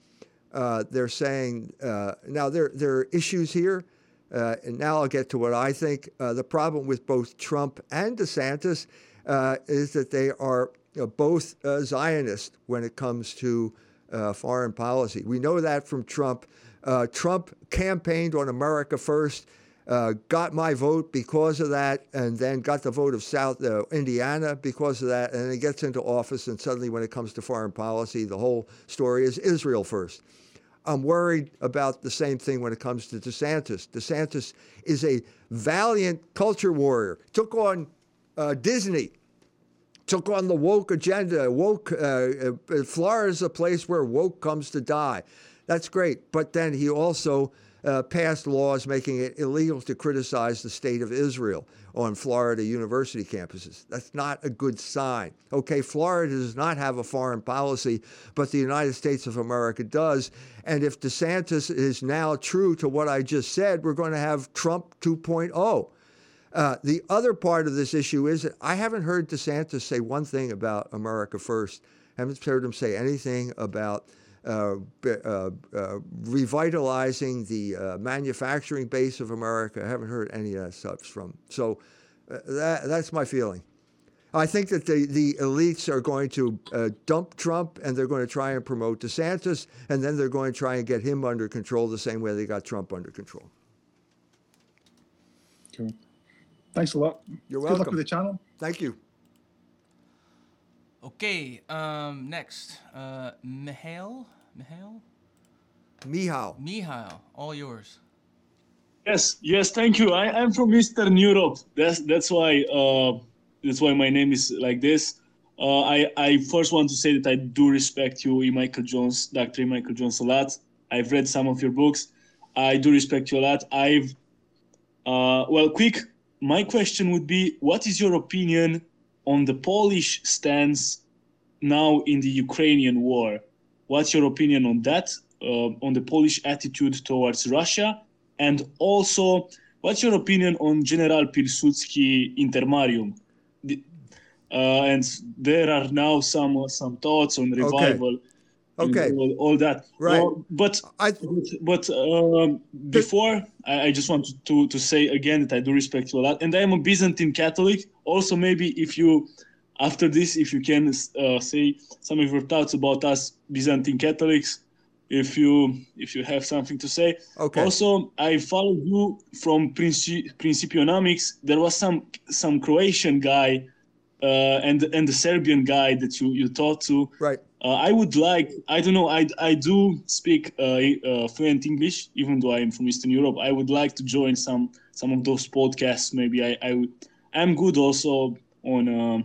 [SPEAKER 3] Uh, they're saying uh, now there there are issues here, uh, and now I'll get to what I think. Uh, the problem with both Trump and DeSantis uh, is that they are you know, both Zionist when it comes to foreign policy. We know that from Trump. Trump campaigned on America first, uh, got my vote because of that, and then got the vote of South uh, Indiana because of that, and then gets into office, and suddenly, when it comes to foreign policy, the whole story is Israel first. I'm worried about the same thing when it comes to DeSantis. DeSantis is a valiant culture warrior. Took on uh, Disney, took on the woke agenda. Woke uh, uh, Florida's a place where woke comes to die. That's great. But then he also uh, passed laws making it illegal to criticize the state of Israel on Florida university campuses. That's not a good sign. Okay, Florida does not have a foreign policy, but the United States of America does. And if DeSantis is now true to what I just said, we're going to have Trump 2.0. Uh, the other part of this issue is that I haven't heard DeSantis say one thing about America first. I haven't heard him say anything about revitalizing the uh, manufacturing base of America. I haven't heard any of that stuff from. So uh, that, that's my feeling. I think that the, the elites are going to uh, dump Trump and they're going to try and promote DeSantis, and then they're going to try and get him under control the same way they got Trump under control.
[SPEAKER 21] Cool. Thanks a lot.
[SPEAKER 3] You're
[SPEAKER 21] Good luck with the channel.
[SPEAKER 3] Thank you.
[SPEAKER 18] Okay, um, next, uh, Mihail? Mihail?
[SPEAKER 3] Mihail.
[SPEAKER 18] Mihail, all yours.
[SPEAKER 22] Yes, yes, thank you. I, I'm from Eastern Europe. That's that's why uh, that's why my name is like this. Uh, I I first want to say that I do respect you, E. Michael Jones, Dr. E. Michael Jones, a lot. I've read some of your books. I do respect you a lot. I've uh, well, quick. My question would be: What is your opinion on the Polish stance now in the Ukrainian war? What's your opinion on that? Uh, on the Polish attitude towards Russia, and also, what's your opinion on General Pilsudski intermarium? The- Uh, and there are now some some thoughts on revival. and
[SPEAKER 3] Okay.
[SPEAKER 22] All, all that.
[SPEAKER 3] Right.
[SPEAKER 22] Well, but but, but um, before I, I just want to to say again that I do respect you a lot, and I am a Byzantine Catholic. Also, maybe if you after this, if you can uh, say some of your thoughts about us Byzantine Catholics, if you if you have something to say.
[SPEAKER 3] Okay.
[SPEAKER 22] Also, I followed you from Princi- Principionomics. There was some some Croatian guy uh, and and the Serbian guy that you you talked to.
[SPEAKER 3] Right.
[SPEAKER 22] Uh, I would like. I don't know. I I do speak uh, uh, fluent English, even though I am from Eastern Europe. I would like to join some some of those podcasts. Maybe I I would. I'm good also on.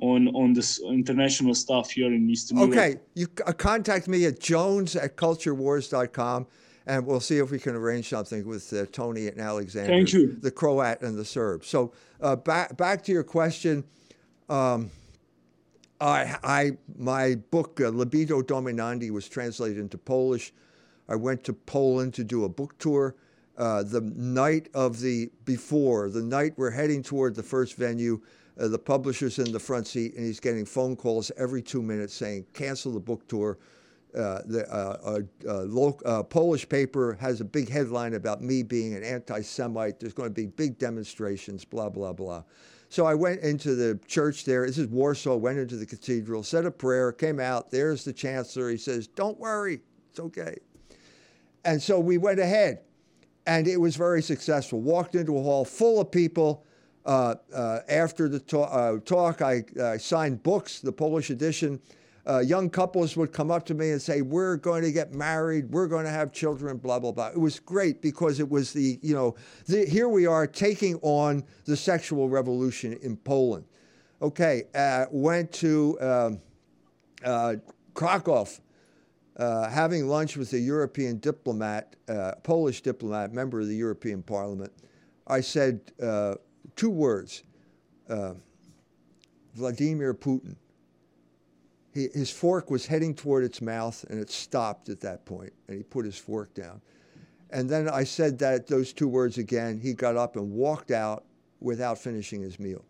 [SPEAKER 22] On on this international stuff here in Eastern Europe.
[SPEAKER 3] Okay, you uh, contact me at jones at culturewars.com and we'll see if we can arrange something with uh, Tony and Alexander,
[SPEAKER 22] Thank you.
[SPEAKER 3] the Croat and the Serb. So uh, back back to your question. Um, I, I my book uh, Libido Dominandi was translated into Polish. I went to Poland to do a book tour. Uh, the night of the before the night we're heading toward the first venue, uh, the publisher's in the front seat and he's getting phone calls every two minutes saying cancel the book tour. Uh, the uh, loc- uh, Polish paper has a big headline about me being an anti-Semite. There's going to be big demonstrations, blah blah blah. So I went into the church there. This is Warsaw. Went into the cathedral, said a prayer, came out. There's the chancellor. He says, "Don't worry, it's okay." And so we went ahead, and it was very successful. Walked into a hall full of people. Uh, uh, after the ta- uh, talk, I, signed books, the Polish edition. Uh, young couples would come up to me and say, "We're going to get married. We're going to have children." Blah blah blah. It was great because it was the you know the, here we are taking on the sexual revolution in Poland. Okay, uh, went to um, Krakow, having lunch with a European diplomat, Polish diplomat, member of the European Parliament. I said two words: uh, Vladimir Putin. he, his fork was heading toward its mouth and it stopped at that point and he put his fork down. And then I said that those two words again. He got up and walked out without finishing his meal.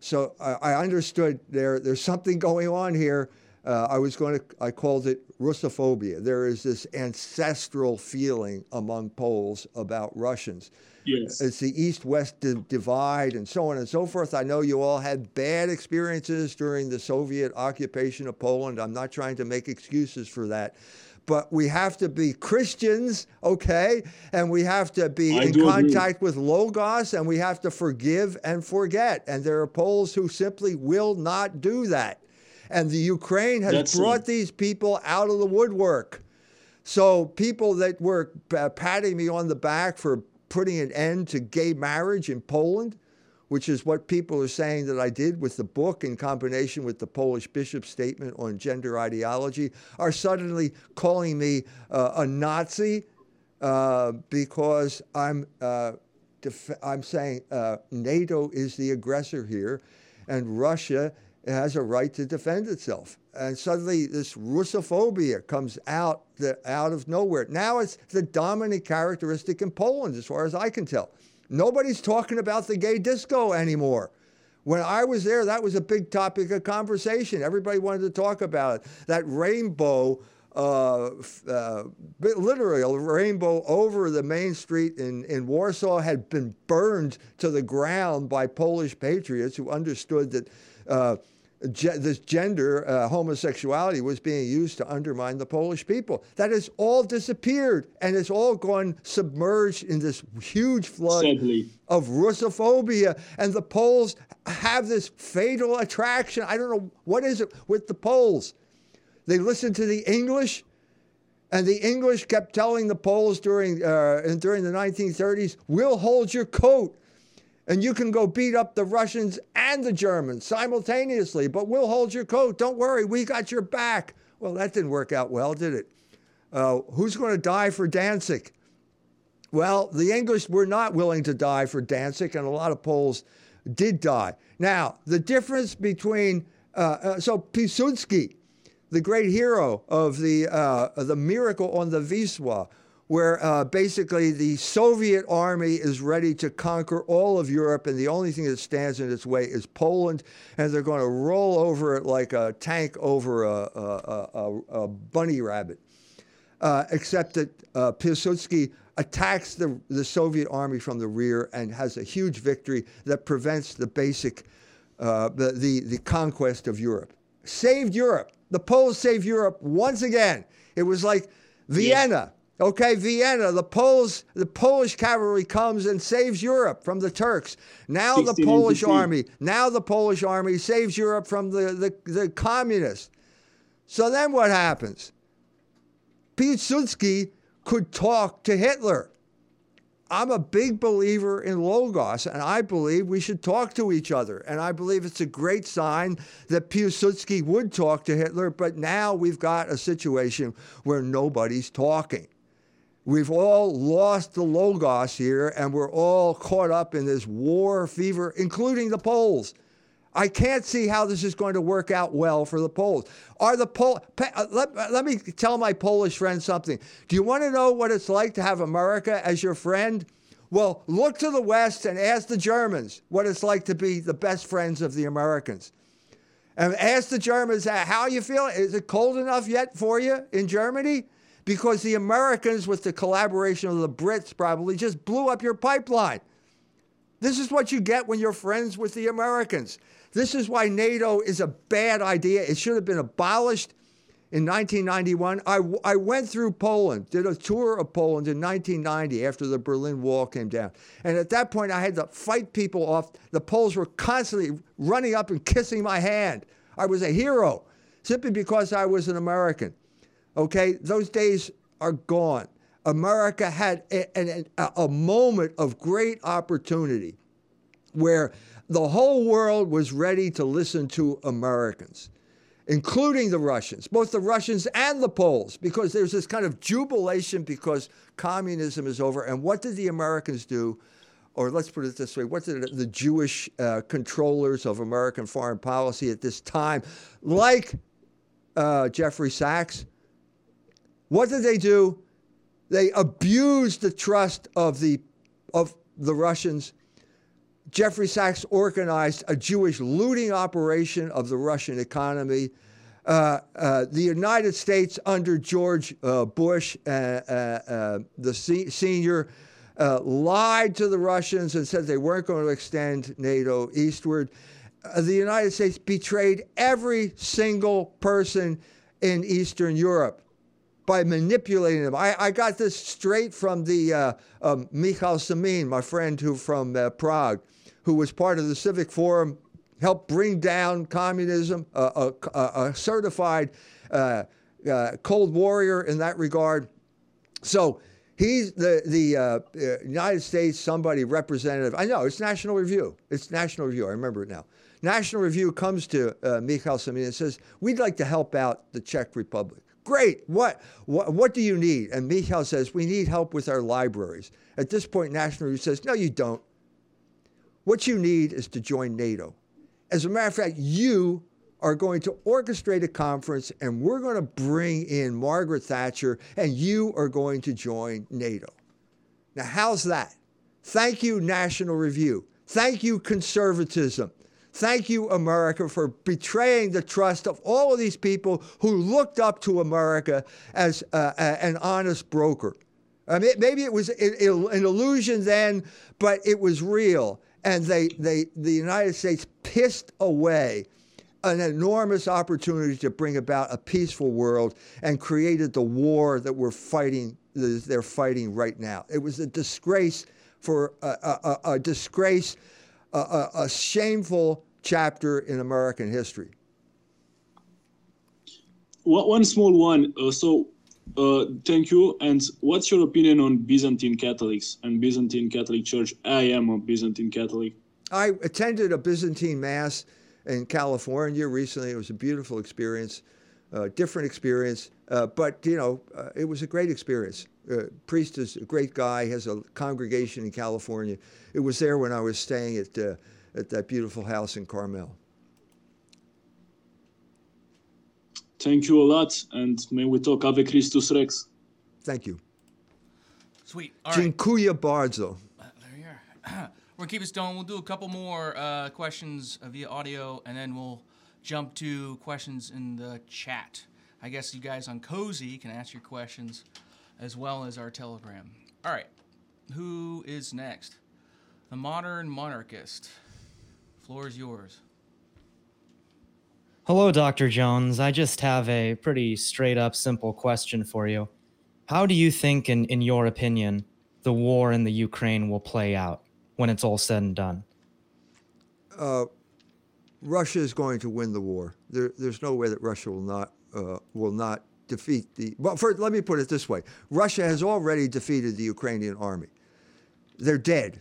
[SPEAKER 3] So I, I understood there there's something going on here. Uh, I was going to I called it Russophobia. There is this ancestral feeling among Poles about Russians.
[SPEAKER 22] Yes.
[SPEAKER 3] It's the east-west di- divide and so on and so forth. I know you all had bad experiences during the Soviet occupation of Poland. I'm not trying to make excuses for that. But we have to be Christians, okay? And we have to be
[SPEAKER 22] I
[SPEAKER 3] in
[SPEAKER 22] do agree.
[SPEAKER 3] contact with Logos and we have to forgive and forget. And there are Poles who simply will not do that. And the Ukraine has
[SPEAKER 22] That's
[SPEAKER 3] brought
[SPEAKER 22] it.
[SPEAKER 3] these people out of the woodwork. So people that were uh, patting me on the back for putting an end to gay marriage in Poland, which is what people are saying that I did with the book in combination with the Polish bishop's statement on gender ideology, are suddenly calling me uh, a Nazi uh, because I'm uh, I'm saying uh, NATO is the aggressor here, and Russia has a right to defend itself. And suddenly, this Russophobia comes out the, out of nowhere. Now it's the dominant characteristic in Poland, as far as I can tell. Nobody's talking about the gay disco anymore. When I was there, that was a big topic of conversation. Everybody wanted to talk about it. That rainbow, uh, uh, literally a rainbow over the main street in, in Warsaw had been burned to the ground by Polish patriots who understood that uh, this gender, uh, homosexuality, was being used to undermine the Polish people. That has all disappeared and it's all gone submerged in this huge flood
[SPEAKER 22] Sadly.
[SPEAKER 3] of Russophobia, and the Poles have this fatal attraction. I don't know what is it with the Poles. They listen to the English, and the English kept telling the Poles during uh, during the 1930s, "We'll hold your coat." And you can go beat up the Russians and the Germans simultaneously, but we'll hold your coat. Don't worry, we got your back. Well, that didn't work out well, did it? Uh, who's going to die for Danzig? Well, the English were not willing to die for Danzig, and a lot of Poles did die. Now, the difference between uh, uh, so Piłsudski, the great hero of the uh, the miracle on the Wisła, where uh, basically the Soviet army is ready to conquer all of Europe, and the only thing that stands in its way is Poland, and they're going to roll over it like a tank over a, a, a, a bunny rabbit uh, except that uh, Piłsudski attacks the, the Soviet army from the rear and has a huge victory that prevents the basic, uh, the, the, the conquest of Europe. Saved Europe. The Poles saved Europe once again. It was like Vienna. Okay, Vienna, the Poles, the Polish cavalry comes and saves Europe from the Turks. Now the Polish army, now the Polish army saves Europe from the, the, the communists. So then what happens? Piłsudski could talk to Hitler. I'm a big believer in Logos, and I believe we should talk to each other. And I believe it's a great sign that Piłsudski would talk to Hitler, but now we've got a situation where nobody's talking. We've all lost the Logos here, and we're all caught up in this war fever, including the Poles. I can't see how this is going to work out well for the Poles. Are the Pol? Uh, let, let me tell my Polish friend something. Do you want to know what it's like to have America as your friend? Well, look to the West and ask the Germans what it's like to be the best friends of the Americans. And ask the Germans uh, how you feel. Is it cold enough yet for you in Germany? Because the Americans, with the collaboration of the Brits, probably just blew up your pipeline. This is what you get when you're friends with the Americans. This is why NATO is a bad idea. It should have been abolished in 1991. I, I went through Poland, did a tour of Poland in 1990 after the Berlin Wall came down. And at that point, I had to fight people off. The Poles were constantly running up and kissing my hand. I was a hero simply because I was an American. Okay, those days are gone. America had a, a, a moment of great opportunity where the whole world was ready to listen to Americans, including the Russians, both the Russians and the Poles, because there's this kind of jubilation because communism is over. And what did the Americans do? Or let's put it this way what did the Jewish uh, controllers of American foreign policy at this time, like uh, Jeffrey Sachs. What did they do? They abused the trust of the of the Russians. Jeffrey Sachs organized a Jewish looting operation of the Russian economy. Uh, uh, the United States under George uh, Bush, uh, uh, uh, the se- senior, lied to the Russians and said they weren't going to extend NATO eastward. The United States betrayed every single person in Eastern Europe by manipulating them. I, I got this straight from the uh, um, Michal Semín, my friend who from uh, Prague, who was part of the Civic Forum, helped bring down communism, a certified uh, uh, Cold Warrior in that regard. So he's the the uh, uh, United States somebody representative. I know it's National Review. It's National Review. I remember it now. National Review comes to uh, Mikhail Semín and says, "We'd like to help out the Czech Republic." Great. What, what what do you need? And Mikhail says, "We need help with our libraries." At this point, National Review says, "No, you don't. What you need is to join NATO." As a matter of fact, you are going to orchestrate a conference and we're going to bring in Margaret Thatcher and you are going to join NATO. Now, how's that? Thank you, National Review. Thank you, conservatism. Thank you, America, for betraying the trust of all of these people who looked up to America as uh, an honest broker. I mean, maybe it was an illusion then, but it was real. And they, they, the United States pissed away an enormous opportunity to bring about a peaceful world and created the war that we're fighting they're fighting right now it was a disgrace for a, a, a disgrace a, a, shameful chapter in american history
[SPEAKER 22] one small one uh, so uh, thank you and what's your opinion on byzantine catholics and byzantine catholic church i am a byzantine catholic
[SPEAKER 3] i attended a byzantine mass in California recently. It was a beautiful experience, uh, different experience, uh, but you know, uh, it was a great experience. Uh, priest is a great guy, has a congregation in California. It was there when I was staying at uh, at that beautiful house in Carmel.
[SPEAKER 22] Thank you a lot, and may we talk Ave Christus Rex.
[SPEAKER 3] Thank you.
[SPEAKER 18] Sweet. All right.
[SPEAKER 3] Dziękuję bardzo.
[SPEAKER 18] There you are. We're gonna keep it going. We'll do a couple more uh, questions via audio, and then we'll jump to questions in the chat. I guess you guys on Cozy can ask your questions as well as our Telegram. All right, who is next? The modern monarchist. Floor is yours.
[SPEAKER 23] Hello, Dr. Jones. I just have a pretty straight up, simple question for you. How do you think, in, in your opinion, the war in the Ukraine will play out? when it's all said and done?
[SPEAKER 3] Uh, Russia is going to win the war. There, there's no way that Russia will not uh, will not defeat the. Well, first, let me put it this way: Russia has already defeated the Ukrainian army. They're dead.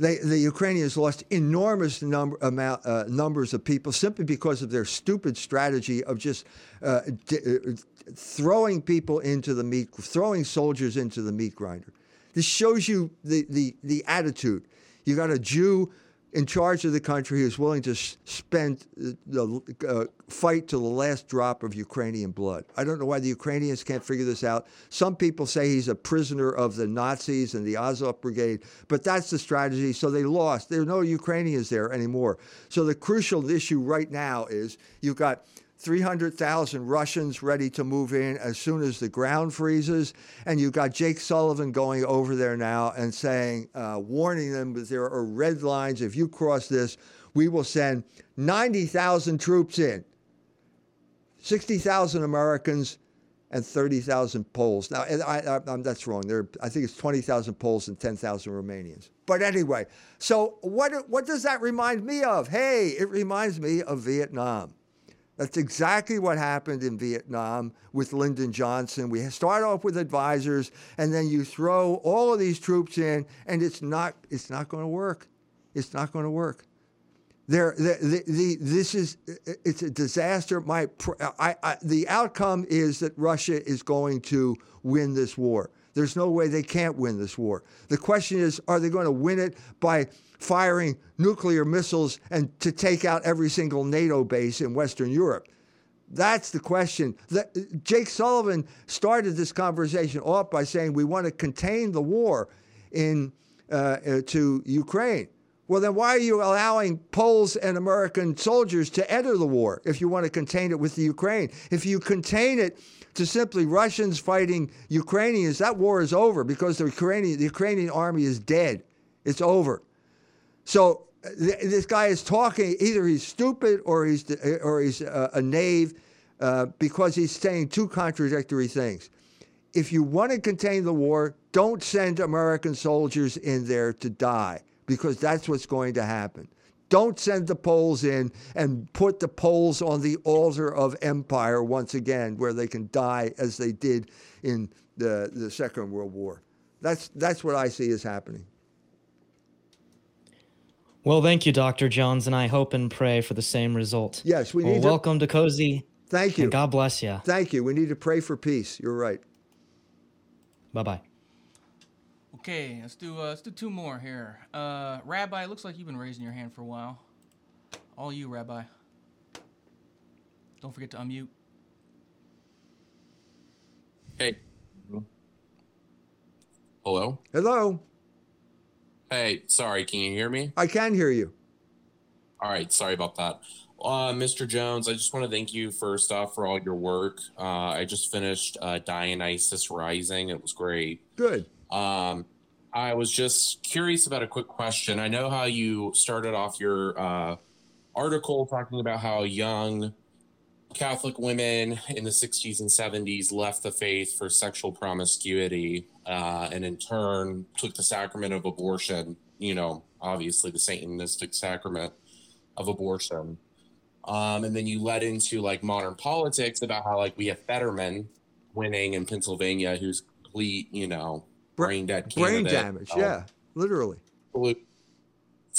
[SPEAKER 3] They, the Ukrainians lost enormous number, amount, uh, numbers of people simply because of their stupid strategy of just uh, d- uh, throwing people into the meat, throwing soldiers into the meat grinder. This shows you the, the, the attitude. You got a Jew in charge of the country who's willing to spend the uh, fight to the last drop of Ukrainian blood. I don't know why the Ukrainians can't figure this out. Some people say he's a prisoner of the Nazis and the Azov Brigade, but that's the strategy. So they lost. There are no Ukrainians there anymore. So the crucial issue right now is you've got 300,000 Russians ready to move in as soon as the ground freezes. And you've got Jake Sullivan going over there now and saying, uh, warning them that there are red lines. If you cross this, we will send 90,000 troops in, 60,000 Americans, and 30,000 Poles. Now, I, I, that's wrong. There, I think it's 20,000 Poles and 10,000 Romanians. But anyway, so what, what does that remind me of? Hey, it reminds me of Vietnam. That's exactly what happened in Vietnam with Lyndon Johnson. We start off with advisors, and then you throw all of these troops in, and it's not it's not going to work. It's not going to work. There, the, the, the, this is it's a disaster. My, I, I, the outcome is that Russia is going to win this war. There's no way they can't win this war. The question is, are they going to win it by firing nuclear missiles and to take out every single NATO base in Western Europe. That's the question. The, Jake Sullivan started this conversation off by saying we want to contain the war in uh, uh, to Ukraine. Well, then why are you allowing Poles and American soldiers to enter the war if you want to contain it with the Ukraine? If you contain it to simply Russians fighting Ukrainians, that war is over because the Ukrainian the Ukrainian army is dead. It's over. So th- this guy is talking. Either he's stupid or he's or he's uh, a knave uh, because he's saying two contradictory things. If you want to contain the war, don't send American soldiers in there to die because that's what's going to happen. Don't send the Poles in and put the Poles on the altar of empire once again, where they can die as they did in the, the Second World War. That's, that's what I see is happening.
[SPEAKER 23] Well, thank you, Dr. Jones, and I hope and pray for the same result.
[SPEAKER 3] Yes, we
[SPEAKER 23] well,
[SPEAKER 3] need to-
[SPEAKER 23] welcome to Cozy.
[SPEAKER 3] Thank you.
[SPEAKER 23] And God bless you.
[SPEAKER 3] Thank you. We need to pray for peace. You're right.
[SPEAKER 23] Bye bye.
[SPEAKER 18] Okay, let's do uh, let's do two more here. Uh, Rabbi, it looks like you've been raising your hand for a while. All you, Rabbi. Don't forget to unmute.
[SPEAKER 24] Hey. Hello?
[SPEAKER 3] Hello.
[SPEAKER 24] Hey, sorry, can you hear me?
[SPEAKER 3] I can hear you.
[SPEAKER 24] All right, sorry about that. Uh, Mr. Jones, I just want to thank you first off for all your work. Uh, I just finished uh, Dionysus Rising. It was great.
[SPEAKER 3] Good.
[SPEAKER 24] Um, I was just curious about a quick question. I know how you started off your uh, article talking about how young Catholic women in the 60s and 70s left the faith for sexual promiscuity uh, and in turn took the sacrament of abortion, you know, obviously the Satanistic sacrament of abortion. Um, and then you led into like modern politics about how like we have Fetterman winning in Pennsylvania, who's complete, you know, brain dead
[SPEAKER 3] Brain
[SPEAKER 24] candidate.
[SPEAKER 3] damage. Yeah, literally.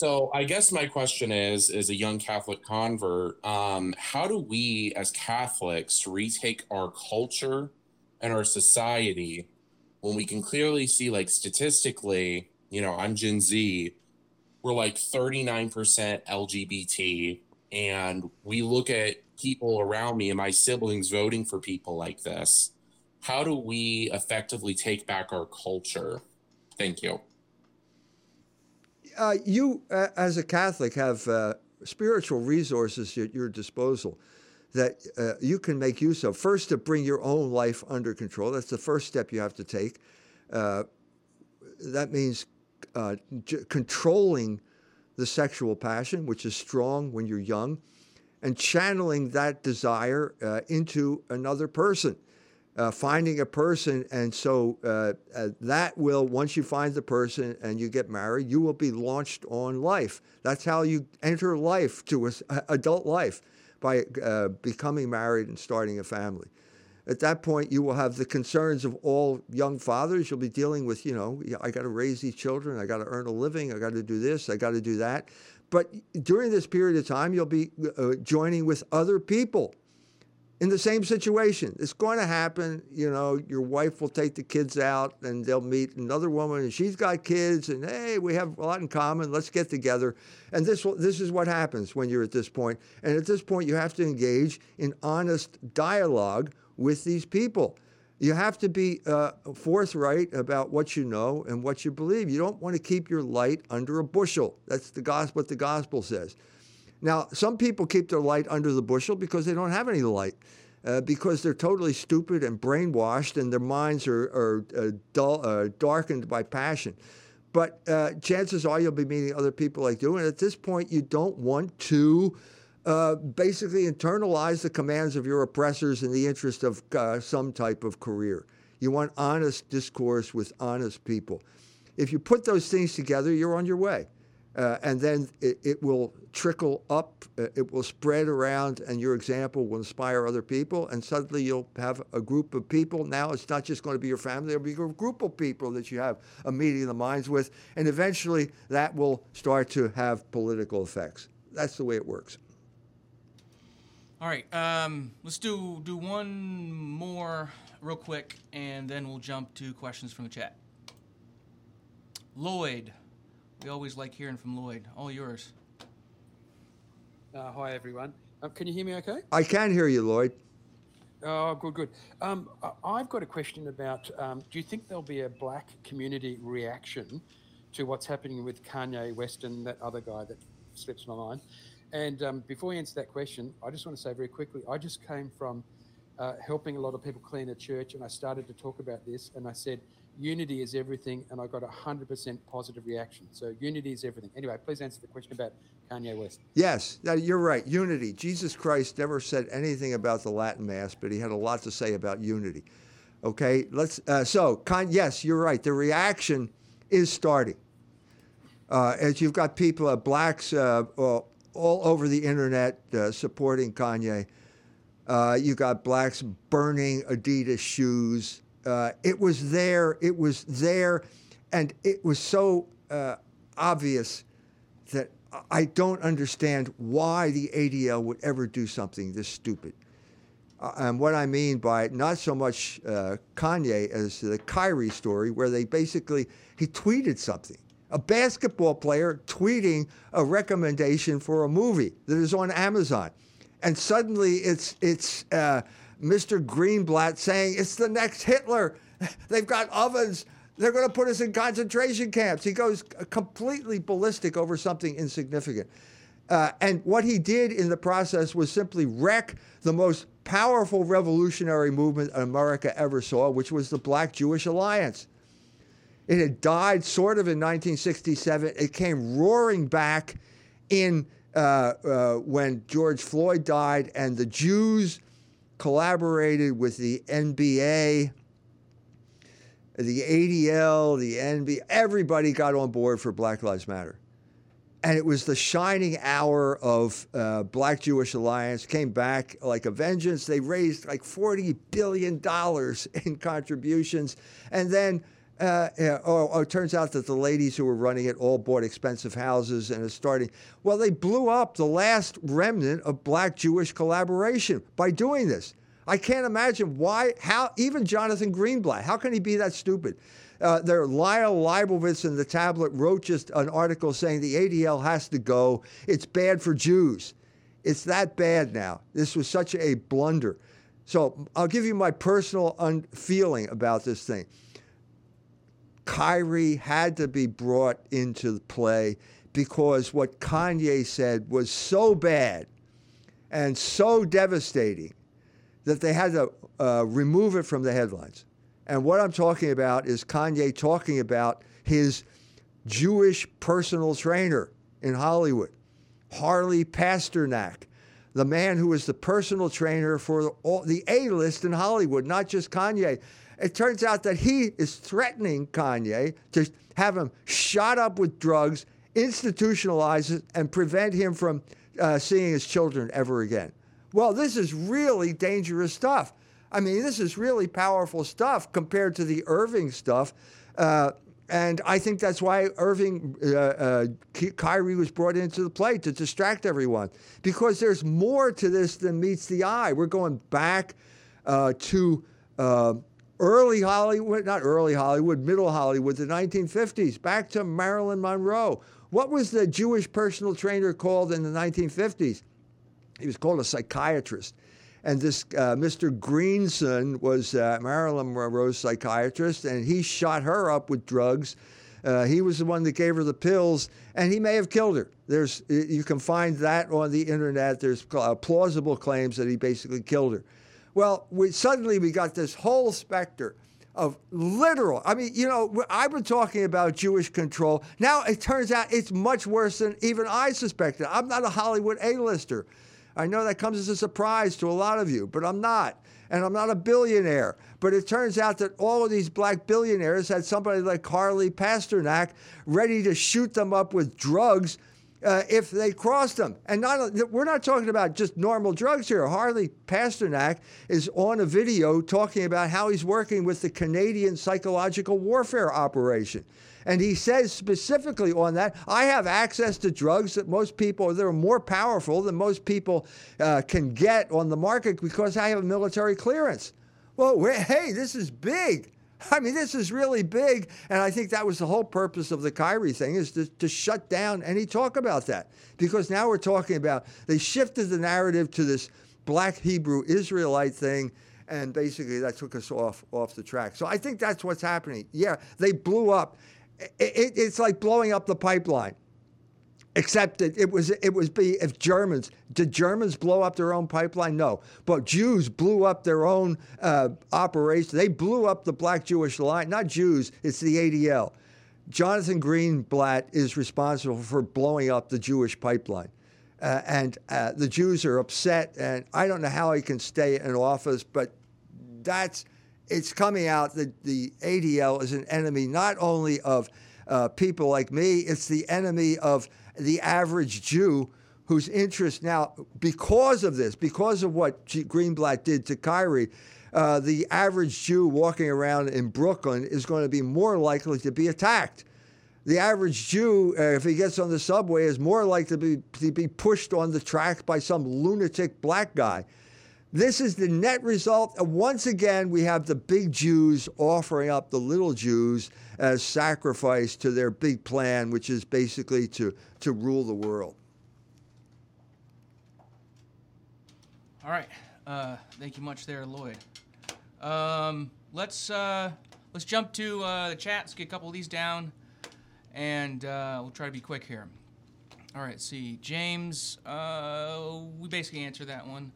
[SPEAKER 24] So I guess my question is, as a young Catholic convert, um, how do we as Catholics retake our culture and our society when we can clearly see, like statistically, you know, I'm Gen Z, we're like 39% LGBT, and we look at people around me and my siblings voting for people like this. How do we effectively take back our culture? Thank you.
[SPEAKER 3] Uh, you, uh, as a Catholic, have uh, spiritual resources at your disposal that uh, you can make use of. First, to bring your own life under control. That's the first step you have to take. Uh, that means uh, j- controlling the sexual passion, which is strong when you're young, and channeling that desire into another person. Uh, finding a person, and so uh, uh, that will, once you find the person and you get married, you will be launched on life. That's how you enter life to a, adult life by uh, becoming married and starting a family. At that point, you will have the concerns of all young fathers. You'll be dealing with, you know, I got to raise these children, I got to earn a living, I got to do this, I got to do that. But during this period of time, you'll be uh, joining with other people in the same situation. It's going to happen. You know, your wife will take the kids out and they'll meet another woman and she's got kids and hey, we have a lot in common. Let's get together. And this this is what happens when you're at this point. And at this point, you have to engage in honest dialogue with these people. You have to be uh, forthright about what you know and what you believe. You don't want to keep your light under a bushel. That's the gospel, what the gospel says. Now, some people keep their light under the bushel because they don't have any light, uh, because they're totally stupid and brainwashed, and their minds are, are uh, dull, uh, darkened by passion. But uh, chances are you'll be meeting other people like you, and at this point, you don't want to uh, basically internalize the commands of your oppressors in the interest of uh, some type of career. You want honest discourse with honest people. If you put those things together, you're on your way. Uh, and then it, it will trickle up, uh, it will spread around, and your example will inspire other people. And suddenly you'll have a group of people. Now it's not just going to be your family, it'll be a group of people that you have a meeting of the minds with. And eventually that will start to have political effects. That's the way it works.
[SPEAKER 18] All right, um, let's do do one more real quick, and then we'll jump to questions from the chat. Lloyd, we always like hearing from Lloyd. All yours.
[SPEAKER 25] Uh, hi everyone.
[SPEAKER 26] Um, can you hear me okay?
[SPEAKER 3] I can hear you, Lloyd.
[SPEAKER 26] Oh, good, good. Um, I- I've got a question about um, do you think there'll be a black community reaction to what's happening with Kanye West and that other guy that slips my mind? And um, before you answer that question, I just want to say very quickly I just came from uh, helping a lot of people clean a church, and I started to talk about this, and I said, Unity is everything, and I got a 100% positive reaction. So, unity is everything. Anyway, please answer the question about Kanye West.
[SPEAKER 3] Yes, you're right. Unity. Jesus Christ never said anything about the Latin Mass, but he had a lot to say about unity. Okay, let's. Uh, so, con- yes, you're right. The reaction is starting. Uh, as you've got people, uh, blacks, uh, all, all over the internet uh, supporting Kanye. Uh, you got blacks burning Adidas shoes. Uh, it was there. It was there, and it was so uh, obvious that I don't understand why the ADL would ever do something this stupid. Uh, and what I mean by not so much uh, Kanye as the Kyrie story, where they basically he tweeted something. A basketball player tweeting a recommendation for a movie that is on Amazon, and suddenly it's it's uh, Mr. Greenblatt saying it's the next Hitler. They've got ovens. They're going to put us in concentration camps. He goes completely ballistic over something insignificant. Uh, and what he did in the process was simply wreck the most powerful revolutionary movement America ever saw, which was the Black Jewish Alliance. It had died sort of in 1967. It came roaring back in uh, uh, when George Floyd died, and the Jews collaborated with the NBA, the ADL, the NBA. Everybody got on board for Black Lives Matter. And it was the shining hour of uh, Black Jewish Alliance. Came back like a vengeance. They raised like $40 billion in contributions. And then uh, yeah, oh, oh, it turns out that the ladies who were running it all bought expensive houses and are starting. Well, they blew up the last remnant of black Jewish collaboration by doing this. I can't imagine why, how, even Jonathan Greenblatt, how can he be that stupid? Uh, there, Lyle Leibovitz in the tablet wrote just an article saying the ADL has to go. It's bad for Jews. It's that bad now. This was such a blunder. So I'll give you my personal un- feeling about this thing. Kyrie had to be brought into play because what Kanye said was so bad and so devastating that they had to uh, remove it from the headlines. And what I'm talking about is Kanye talking about his Jewish personal trainer in Hollywood, Harley Pasternak, the man who was the personal trainer for all, the A list in Hollywood, not just Kanye. It turns out that he is threatening Kanye to have him shot up with drugs, institutionalize it, and prevent him from uh, seeing his children ever again. Well, this is really dangerous stuff. I mean, this is really powerful stuff compared to the Irving stuff. Uh, and I think that's why Irving, uh, uh, Kyrie was brought into the play to distract everyone because there's more to this than meets the eye. We're going back uh, to uh, early Hollywood, not early Hollywood, middle Hollywood, the 1950s, back to Marilyn Monroe. What was the Jewish personal trainer called in the 1950s? He was called a psychiatrist. And this uh, Mr. Greenson was uh, Marilyn Monroe's psychiatrist, and he shot her up with drugs. Uh, he was the one that gave her the pills, and he may have killed her. There's, you can find that on the internet. There's uh, plausible claims that he basically killed her. Well, we, suddenly we got this whole specter of literal. I mean, you know, I've been talking about Jewish control. Now it turns out it's much worse than even I suspected. I'm not a Hollywood A-lister. I know that comes as a surprise to a lot of you, but I'm not. And I'm not a billionaire. But it turns out that all of these black billionaires had somebody like Harley Pasternak ready to shoot them up with drugs uh, if they crossed them. And not, we're not talking about just normal drugs here. Harley Pasternak is on a video talking about how he's working with the Canadian Psychological Warfare Operation. And he says specifically on that, I have access to drugs that most people, that are more powerful than most people uh, can get on the market because I have a military clearance. Well, hey, this is big. I mean, this is really big, and I think that was the whole purpose of the Kyrie thing is to, to shut down any talk about that. Because now we're talking about they shifted the narrative to this black Hebrew Israelite thing, and basically that took us off off the track. So I think that's what's happening. Yeah, they blew up. It, it, it's like blowing up the pipeline. Except that it was it was be if Germans did Germans blow up their own pipeline? No, but Jews blew up their own uh, operation. They blew up the Black Jewish line. Not Jews. It's the ADL. Jonathan Greenblatt is responsible for blowing up the Jewish pipeline, uh, and uh, the Jews are upset. And I don't know how he can stay in office, but that's it's coming out that the ADL is an enemy not only of uh, people like me, it's the enemy of the average Jew whose interest now, because of this, because of what G- Greenblatt did to Kyrie, uh, the average Jew walking around in Brooklyn is going to be more likely to be attacked. The average Jew, uh, if he gets on the subway, is more likely to be, to be pushed on the track by some lunatic black guy. This is the net result. Once again, we have the big Jews offering up the little Jews as sacrifice to their big plan, which is basically to, to rule the world.
[SPEAKER 18] All right. Uh, thank you much there, Lloyd. Um, let's uh, let's jump to uh, the chat. Let's get a couple of these down, and uh, we'll try to be quick here. All right. See, James. Uh, we basically answered that one.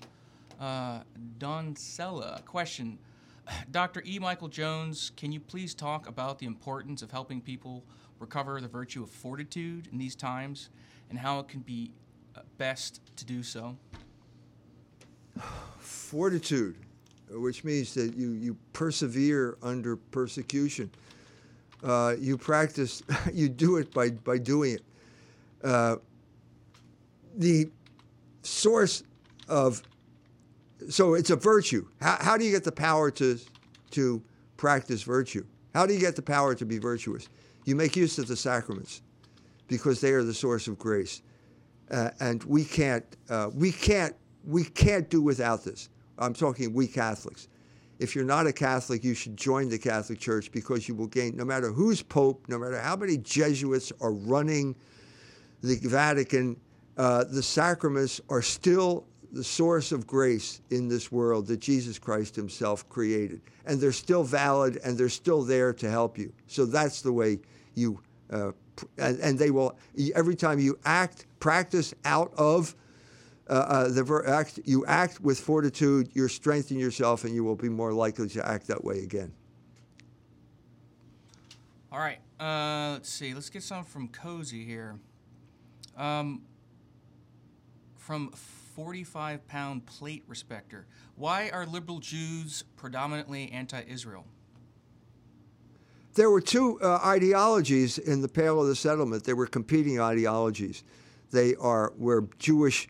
[SPEAKER 18] Uh, Don Sella, question. Dr. E. Michael Jones, can you please talk about the importance of helping people recover the virtue of fortitude in these times and how it can be uh, best to do so?
[SPEAKER 3] fortitude, which means that you, you persevere under persecution. Uh, you practice, you do it by, by doing it. Uh, the source of, so it's a virtue. How, how do you get the power to, to practice virtue? How do you get the power to be virtuous? You make use of the sacraments because they are the source of grace. Uh, and we can't, uh, we can't we can't do without this. I'm talking we Catholics. If you're not a Catholic, you should join the Catholic Church because you will gain, no matter who's Pope, no matter how many Jesuits are running the Vatican, uh, the sacraments are still the source of grace in this world that Jesus Christ Himself created. And they're still valid and they're still there to help you. So that's the way you, uh, and, and they will, every time you act, practice out of uh, uh, the ver- act, you act with fortitude, you're strengthening yourself, and you will be more likely to act that way again.
[SPEAKER 18] All right. Uh, let's see. Let's get some from Cozy here. Um, from 45 pound plate respecter. Why are liberal Jews predominantly anti Israel?
[SPEAKER 3] There were two uh, ideologies in the Pale of the Settlement. They were competing ideologies. They are were Jewish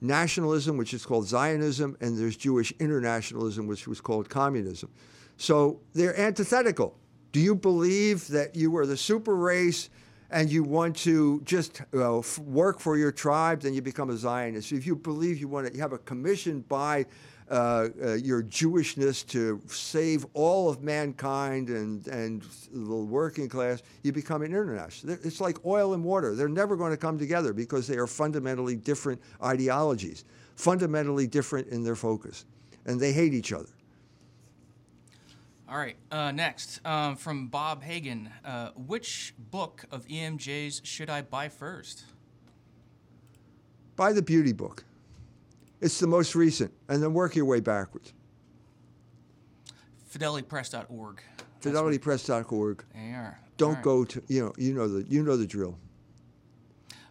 [SPEAKER 3] nationalism, which is called Zionism, and there's Jewish internationalism, which was called communism. So they're antithetical. Do you believe that you are the super race and you want to just uh, f- work for your tribe, then you become a Zionist? If you believe you want to you have a commission by uh, uh, your Jewishness to save all of mankind and, and the working class, you become an international. It's like oil and water. They're never going to come together because they are fundamentally different ideologies, fundamentally different in their focus, and they hate each other.
[SPEAKER 18] All right. Uh, next, um, from Bob Hagan. Uh, which book of EMJ's should I buy first?
[SPEAKER 3] Buy the beauty book. It's the most recent, and then work your way backwards.
[SPEAKER 18] FidelityPress.org.
[SPEAKER 3] FidelityPress.org.
[SPEAKER 18] They are.
[SPEAKER 3] Don't
[SPEAKER 18] right.
[SPEAKER 3] go to you know you know the you know the drill.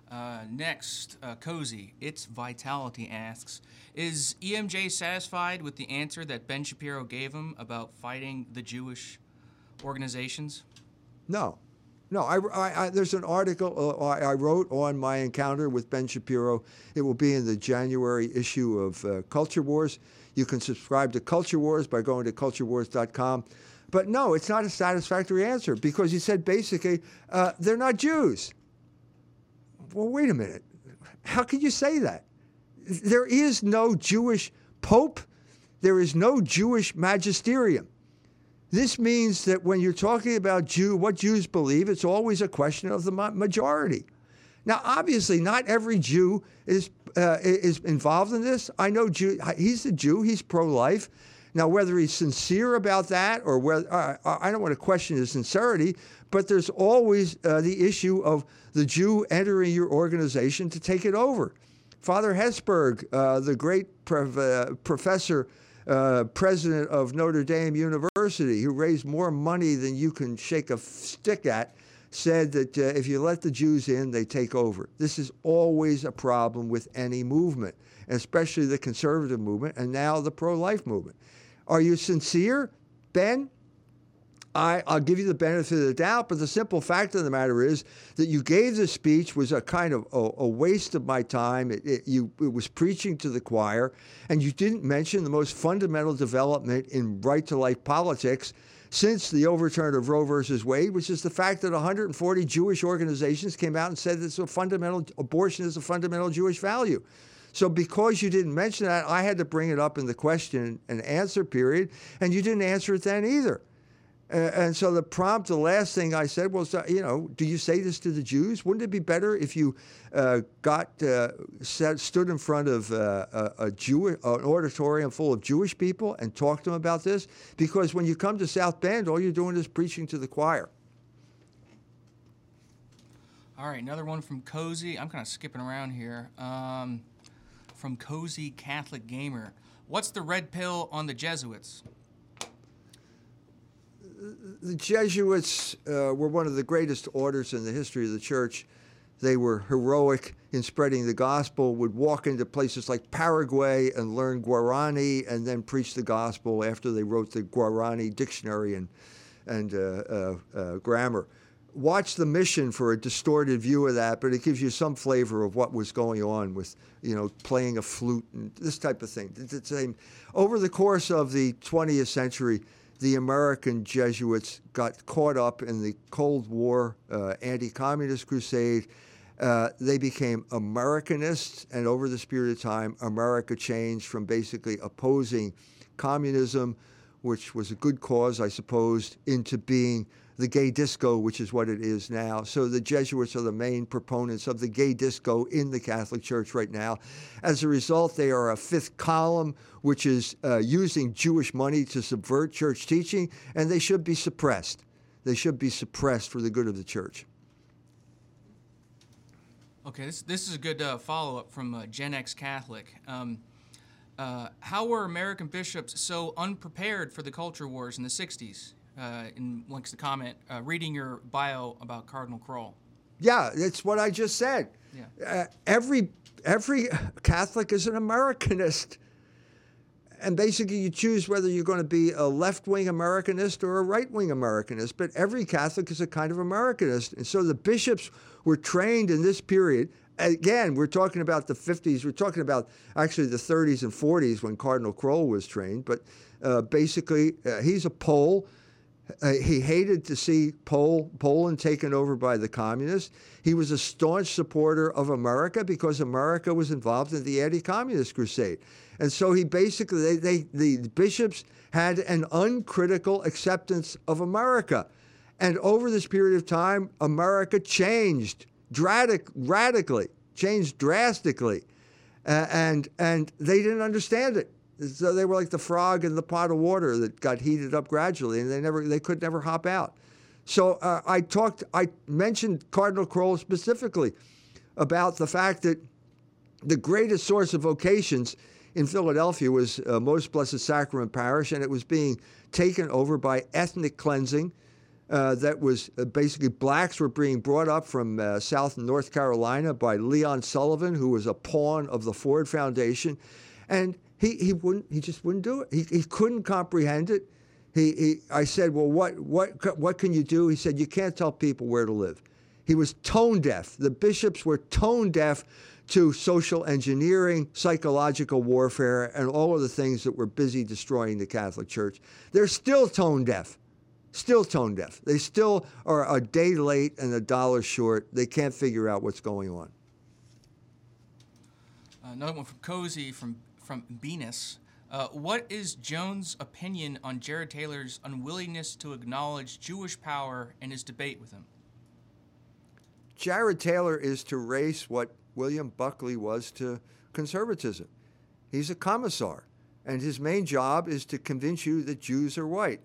[SPEAKER 18] Uh, next, uh, Cozy, It's Vitality asks Is EMJ satisfied with the answer that Ben Shapiro gave him about fighting the Jewish organizations?
[SPEAKER 3] No, no. I, I, I there's an article uh, I, wrote on my encounter with Ben Shapiro. It will be in the January issue of uh, Culture Wars. You can subscribe to Culture Wars by going to culturewars.com. But no, it's not a satisfactory answer because he said basically uh, they're not Jews. Well, wait a minute. How can you say that? There is no Jewish pope. There is no Jewish magisterium. This means that when you're talking about Jew, what Jews believe, it's always a question of the majority. Now, obviously, not every Jew is uh, is involved in this. I know Jew. He's a Jew. He's pro-life. Now, whether he's sincere about that or whether uh, I don't want to question his sincerity, but there's always uh, the issue of the Jew entering your organization to take it over. Father Hesburgh, uh, the great uh, professor, uh, president of Notre Dame University, who raised more money than you can shake a stick at, said that uh, if you let the Jews in, they take over. This is always a problem with any movement, especially the conservative movement and now the pro life movement. Are you sincere, Ben? I, I'll give you the benefit of the doubt, but the simple fact of the matter is that you gave the speech was a kind of a, a waste of my time. It, it, you, it was preaching to the choir, and you didn't mention the most fundamental development in right to life politics since the overturn of Roe versus Wade, which is the fact that 140 Jewish organizations came out and said that a fundamental abortion is a fundamental Jewish value. So because you didn't mention that, I had to bring it up in the question and answer period, and you didn't answer it then either. And so the prompt, the last thing I said was, uh, you know, do you say this to the Jews? Wouldn't it be better if you uh, got uh, stood in front of uh, a, a Jewish, an auditorium full of Jewish people and talked to them about this? Because when you come to South Bend, all you're doing is preaching to the choir.
[SPEAKER 18] All right, another one from Cozy. I'm kind of skipping around here. Um, from Cozy Catholic Gamer. What's the red pill on the Jesuits?
[SPEAKER 3] The Jesuits uh, were one of the greatest orders in the history of the church. They were heroic in spreading the gospel, would walk into places like Paraguay and learn Guarani and then preach the gospel after they wrote the Guarani dictionary and, and uh, uh, uh grammar. Watch the mission for a distorted view of that, but it gives you some flavor of what was going on with, you know, playing a flute and this type of thing. It's the same. Over the course of the 20th century, the American Jesuits got caught up in the Cold War uh, anti communist crusade. Uh, they became Americanists, and over this period of time, America changed from basically opposing communism, which was a good cause, I suppose, into being the gay disco, which is what it is now. So the Jesuits are the main proponents of the gay disco in the Catholic Church right now. As a result, they are a fifth column, which is uh, using Jewish money to subvert church teaching, and they should be suppressed. They should be suppressed for the good of the church.
[SPEAKER 18] Okay, this, this is a good uh, follow up from uh, Gen X Catholic. Um, uh, how were American bishops so unprepared for the culture wars in the 60s? Uh, in likes to comment, uh, reading your bio about Cardinal Krol.
[SPEAKER 3] Yeah, that's what I just said.
[SPEAKER 18] Yeah.
[SPEAKER 3] Uh, every every Catholic is an Americanist. And basically, you choose whether you're going to be a left wing Americanist or a right wing Americanist. But every Catholic is a kind of Americanist. And so the bishops were trained in this period. Again, we're talking about the 50s. We're talking about actually the 30s and 40s when Cardinal Krol was trained. But uh, basically, uh, he's a Pole uh, he hated to see Pol- Poland taken over by the communists. He was a staunch supporter of America because America was involved in the anti-communist crusade, and so he basically they, they the bishops had an uncritical acceptance of America, and over this period of time, America changed dramatic, radically, changed drastically, uh, and and they didn't understand it. So they were like the frog in the pot of water that got heated up gradually, and they never they could never hop out. So uh, I talked, I mentioned Cardinal Krol specifically about the fact that the greatest source of vocations in Philadelphia was uh, Most Blessed Sacrament Parish, and it was being taken over by ethnic cleansing. Uh, that was uh, basically blacks were being brought up from uh, South and North Carolina by Leon Sullivan, who was a pawn of the Ford Foundation. And he, he wouldn't he just wouldn't do it. He, he couldn't comprehend it. He, he I said, well, what what what can you do? He said, you can't tell people where to live. He was tone deaf. The bishops were tone deaf to social engineering, psychological warfare, and all of the things that were busy destroying the Catholic Church. They're still tone deaf. Still tone deaf. They still are a day late and a dollar short. They can't figure out what's going on.
[SPEAKER 18] Another one from Cozy from from Venus. Uh, what is Jones' opinion on Jared Taylor's unwillingness to acknowledge Jewish power in his debate with him?
[SPEAKER 3] Jared Taylor is to race what William Buckley was to conservatism. He's a commissar, and his main job is to convince you that Jews are white.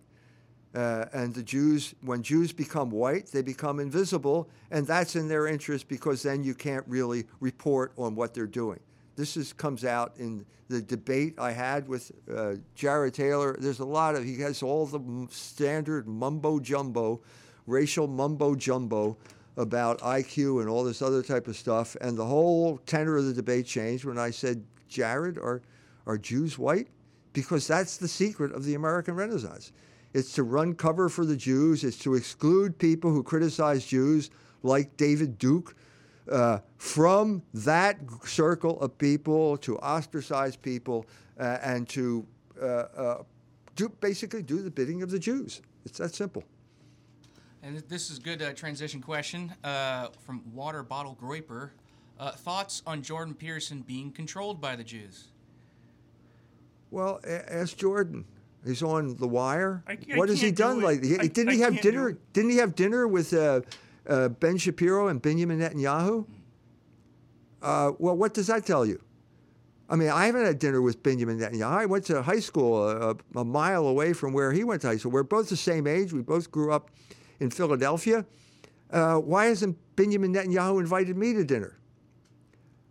[SPEAKER 3] Uh, and the Jews, when Jews become white, they become invisible, and that's in their interest because then you can't really report on what they're doing. This is, comes out in the debate I had with uh, Jared Taylor. There's a lot of, he has all the standard mumbo jumbo, racial mumbo jumbo about IQ and all this other type of stuff. And the whole tenor of the debate changed when I said, Jared, are, are Jews white? Because that's the secret of the American Renaissance. It's to run cover for the Jews. It's to exclude people who criticize Jews, like David Duke, uh, from that circle of people, to ostracize people, uh, and to uh, uh, do, basically do the bidding of the Jews. It's that simple.
[SPEAKER 18] And this is a good uh, transition question uh, from Water Bottle Groiper. Uh, thoughts on Jordan Peterson being controlled by the Jews?
[SPEAKER 3] Well, a- ask Jordan. He's on the wire.
[SPEAKER 18] I I
[SPEAKER 3] what has he
[SPEAKER 18] can't do
[SPEAKER 3] done
[SPEAKER 18] it.
[SPEAKER 3] lately?
[SPEAKER 18] I-
[SPEAKER 3] Didn't
[SPEAKER 18] I
[SPEAKER 3] he have dinner? Didn't he have dinner with uh, uh, Ben Shapiro and Benjamin Netanyahu? Uh, well, what does that tell you? I mean, I haven't had dinner with Benjamin Netanyahu. I went to high school a, a mile away from where he went to high school. We're both the same age. We both grew up in Philadelphia. Uh, why hasn't Benjamin Netanyahu invited me to dinner?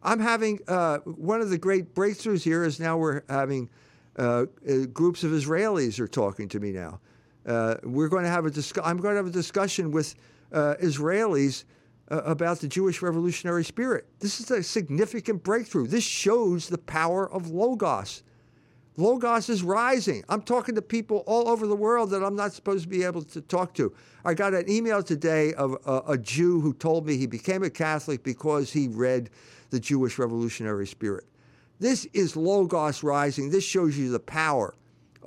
[SPEAKER 3] I'm having uh, one of the great breakthroughs here is now we're having uh, uh, groups of Israelis are talking to me now. Uh, we're going to have a discu- I'm going to have a discussion with uh, Israelis uh, about the Jewish revolutionary spirit. This is a significant breakthrough. This shows the power of Logos. Logos is rising. I'm talking to people all over the world that I'm not supposed to be able to talk to. I got an email today of a, a Jew who told me he became a Catholic because he read the Jewish revolutionary spirit. This is Logos rising. This shows you the power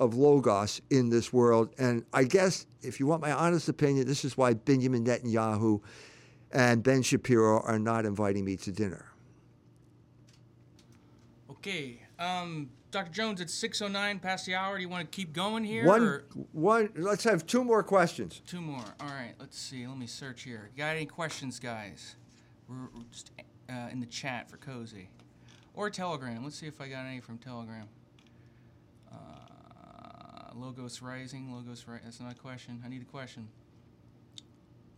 [SPEAKER 3] of Logos in this world. And I guess, if you want my honest opinion, this is why Benjamin Netanyahu and Ben Shapiro are not inviting me to dinner.
[SPEAKER 18] Okay. Um, Dr. Jones, it's 6.09 past the hour. Do you want to keep going here?
[SPEAKER 3] One,
[SPEAKER 18] or-
[SPEAKER 3] one. Let's have two more questions.
[SPEAKER 18] Two more. All right. Let's see. Let me search here. Got any questions, guys? We're, we're just uh, in the chat for Cozy. Or Telegram. Let's see if I got any from Telegram. Logos Rising. Logos Rising. That's not a question. I need a question.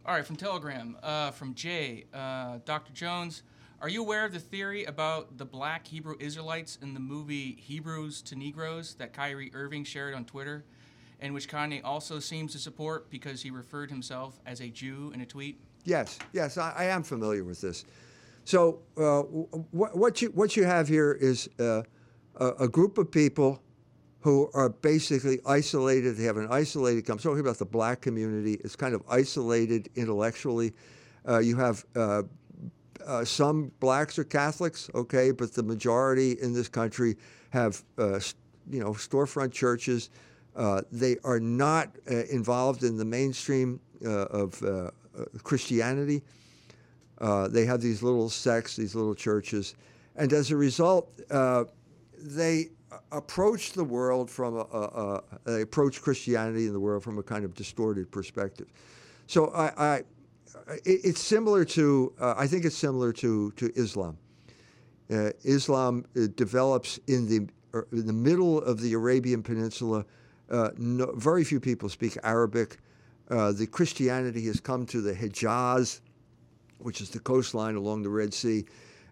[SPEAKER 18] All right, from Telegram, uh, from Jay, uh, Dr. Jones, are you aware of the theory about the black Hebrew Israelites in the movie Hebrews to Negroes that Kyrie Irving shared on Twitter, and which Kanye also seems to support because he referred himself as a Jew in a tweet?
[SPEAKER 3] Yes, yes, I, I am familiar with this. So uh, what, what you what you have here is uh, a, a group of people who are basically isolated. They have an isolated. I'm talking about the black community. It's kind of isolated intellectually. Uh, you have uh, uh, some blacks are Catholics, okay, but the majority in this country have, uh, you know, storefront churches. Uh, they are not uh, involved in the mainstream of Christianity. They have these little sects, these little churches, and as a result, they approach the world from a, a, a approach Christianity in the world from a kind of distorted perspective. So I, I it, it's similar to uh, I think it's similar to to Islam. Uh, Islam uh, develops in the er, in the middle of the Arabian Peninsula. Uh, no, very few people speak Arabic. Uh, the Christianity has come to the Hejaz, which is the coastline along the Red Sea.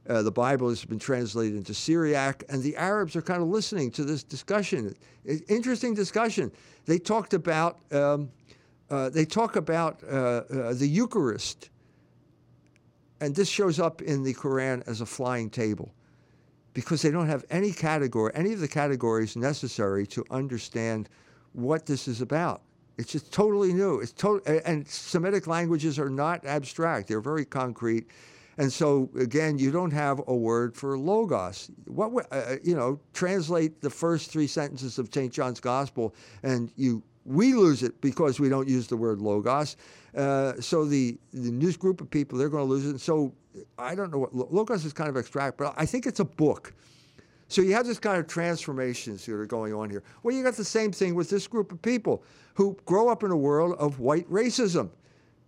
[SPEAKER 3] Uh, the Bible has been translated into Syriac, and the Arabs are kind of listening to this discussion. I- interesting discussion. They talked about um, uh, they talk about uh, uh, the Eucharist, and this shows up in the Quran as a flying table, because they don't have any category, any of the categories necessary to understand what this is about. It's just totally new. It's total, and Semitic languages are not abstract; they're very concrete. And so, again, you don't have a word for logos. What uh, you know? Translate the first three sentences of St. John's Gospel, and you we lose it because we don't use the word logos. Uh, so the the news group of people they're going to lose it. So I don't know what logos is kind of abstract, but I think it's a book. So you have this kind of transformations that are going on here. Well, you got the same thing with this group of people who grow up in a world of white racism.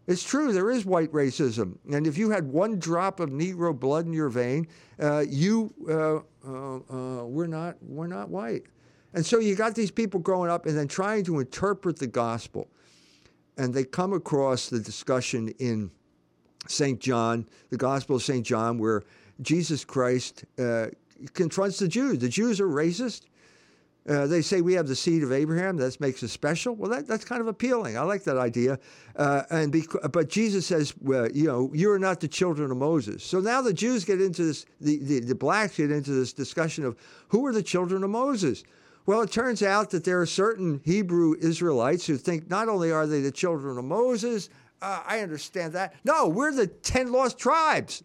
[SPEAKER 3] It's true, there is white racism. And if you had one drop of Negro blood in your vein, uh, you uh, uh, uh, we're not we're not white. And so you got these people growing up and then trying to interpret the gospel. And they come across the discussion in St. John, the Gospel of St. John, where Jesus Christ uh, confronts the Jews. The Jews are racist. Uh, they say we have the seed of Abraham. That makes us special. Well, that, that's kind of appealing. I like that idea. Uh, and bec- but Jesus says, well, you know, you are not the children of Moses. So now the Jews get into this. The, the, the blacks get into this discussion of who are the children of Moses. Well, it turns out that there are certain Hebrew Israelites who think not only are they the children of Moses, uh, I understand that. No, we're the 10 lost tribes.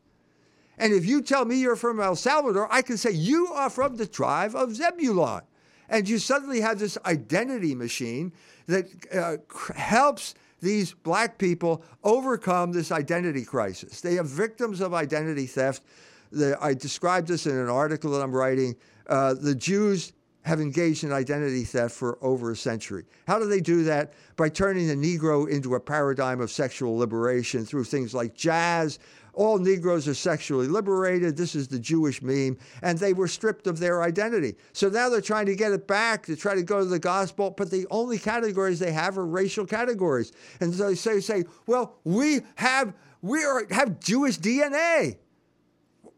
[SPEAKER 3] And if you tell me you're from El Salvador, I can say you are from the tribe of Zebulon. And you suddenly have this identity machine that uh, helps these black people overcome this identity crisis. They are victims of identity theft. The, I described this in an article that I'm writing. Uh, the Jews have engaged in identity theft for over a century. How do they do that? By turning the Negro into a paradigm of sexual liberation through things like jazz, all Negroes are sexually liberated. This is the Jewish meme. And they were stripped of their identity. So now they're trying to get it back to try to go to the gospel, but the only categories they have are racial categories. And so they say, say well, we have we are, have Jewish DNA.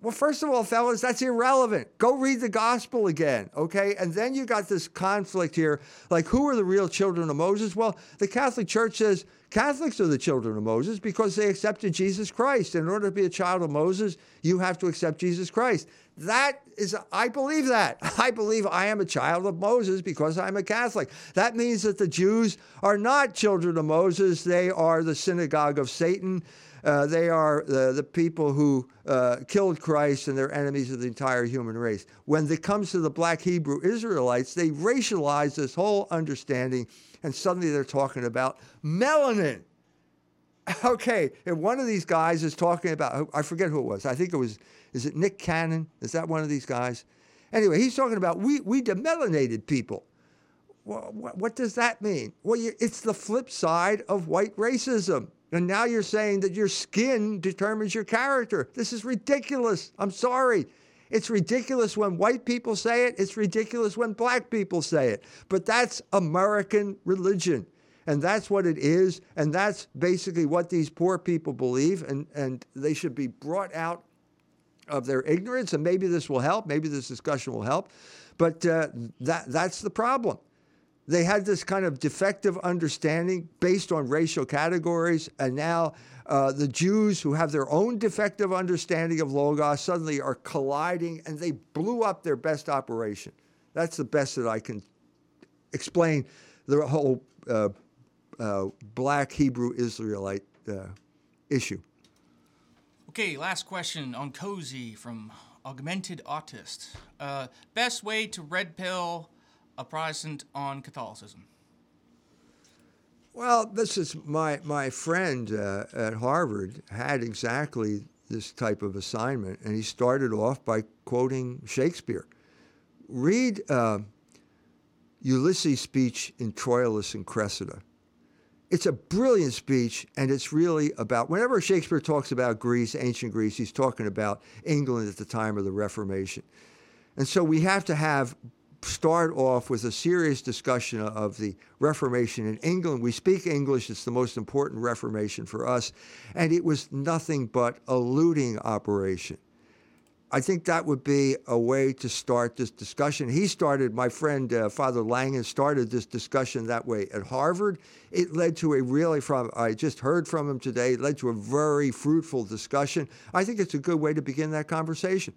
[SPEAKER 3] Well, first of all, fellas, that's irrelevant. Go read the gospel again, okay? And then you got this conflict here. Like, who are the real children of Moses? Well, the Catholic Church says Catholics are the children of Moses because they accepted Jesus Christ. In order to be a child of Moses, you have to accept Jesus Christ. That is, I believe that. I believe I am a child of Moses because I'm a Catholic. That means that the Jews are not children of Moses, they are the synagogue of Satan. Uh, they are the, the people who uh, killed Christ and they're enemies of the entire human race. When it comes to the black Hebrew Israelites, they racialize this whole understanding and suddenly they're talking about melanin. Okay, if one of these guys is talking about, I forget who it was. I think it was, is it Nick Cannon? Is that one of these guys? Anyway, he's talking about we, we demelanated people. Well, what, what does that mean? Well, you, it's the flip side of white racism. And now you're saying that your skin determines your character. This is ridiculous. I'm sorry. It's ridiculous when white people say it. It's ridiculous when black people say it. But that's American religion. And that's what it is. And that's basically what these poor people believe. And, and they should be brought out of their ignorance. And maybe this will help. Maybe this discussion will help. But uh, that, that's the problem. They had this kind of defective understanding based on racial categories, and now uh, the Jews, who have their own defective understanding of Logos, suddenly are colliding, and they blew up their best operation. That's the best that I can explain the whole uh, uh, black Hebrew Israelite uh, issue.
[SPEAKER 18] Okay, last question on Cozy from Augmented Autist. Uh, best way to red pill a Protestant on Catholicism?
[SPEAKER 3] Well, this is my my friend uh, at Harvard had exactly this type of assignment, and he started off by quoting Shakespeare. Read uh, Ulysses' speech in Troilus and Cressida. It's a brilliant speech, and it's really about whenever Shakespeare talks about Greece, ancient Greece, he's talking about England at the time of the Reformation. And so we have to have start off with a serious discussion of the Reformation in England. We speak English, it's the most important Reformation for us, and it was nothing but a looting operation. I think that would be a way to start this discussion. He started, my friend uh, Father Langen started this discussion that way at Harvard. It led to a really, from I just heard from him today, it led to a very fruitful discussion. I think it's a good way to begin that conversation.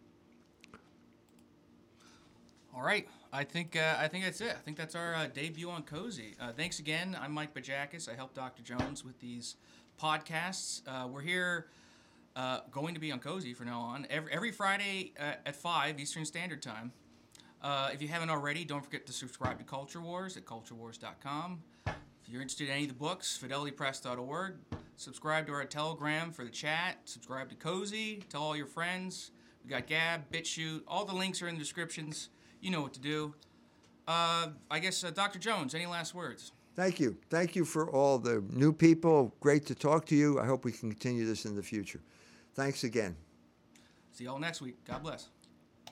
[SPEAKER 18] All right. I think uh, I think that's it. I think that's our uh, debut on Cozy. Uh, thanks again. I'm Mike Bajakis. I help Dr. Jones with these podcasts. Uh, we're here, uh, going to be on Cozy from now on every, every Friday uh, at five Eastern Standard Time. if you haven't already, don't forget to subscribe to Culture Wars at culturewars.com. If you're interested in any of the books, fidelitypress.org. Subscribe to our Telegram for the chat. Subscribe to Cozy. Tell all your friends. We got Gab, BitChute. All the links are in the descriptions. You know what to do. Uh, I guess, uh, Dr. Jones, any last words?
[SPEAKER 3] Thank you. Thank you for all the new people. Great to talk to you. I hope we can continue this in the future. Thanks again.
[SPEAKER 18] See y'all next week. God bless.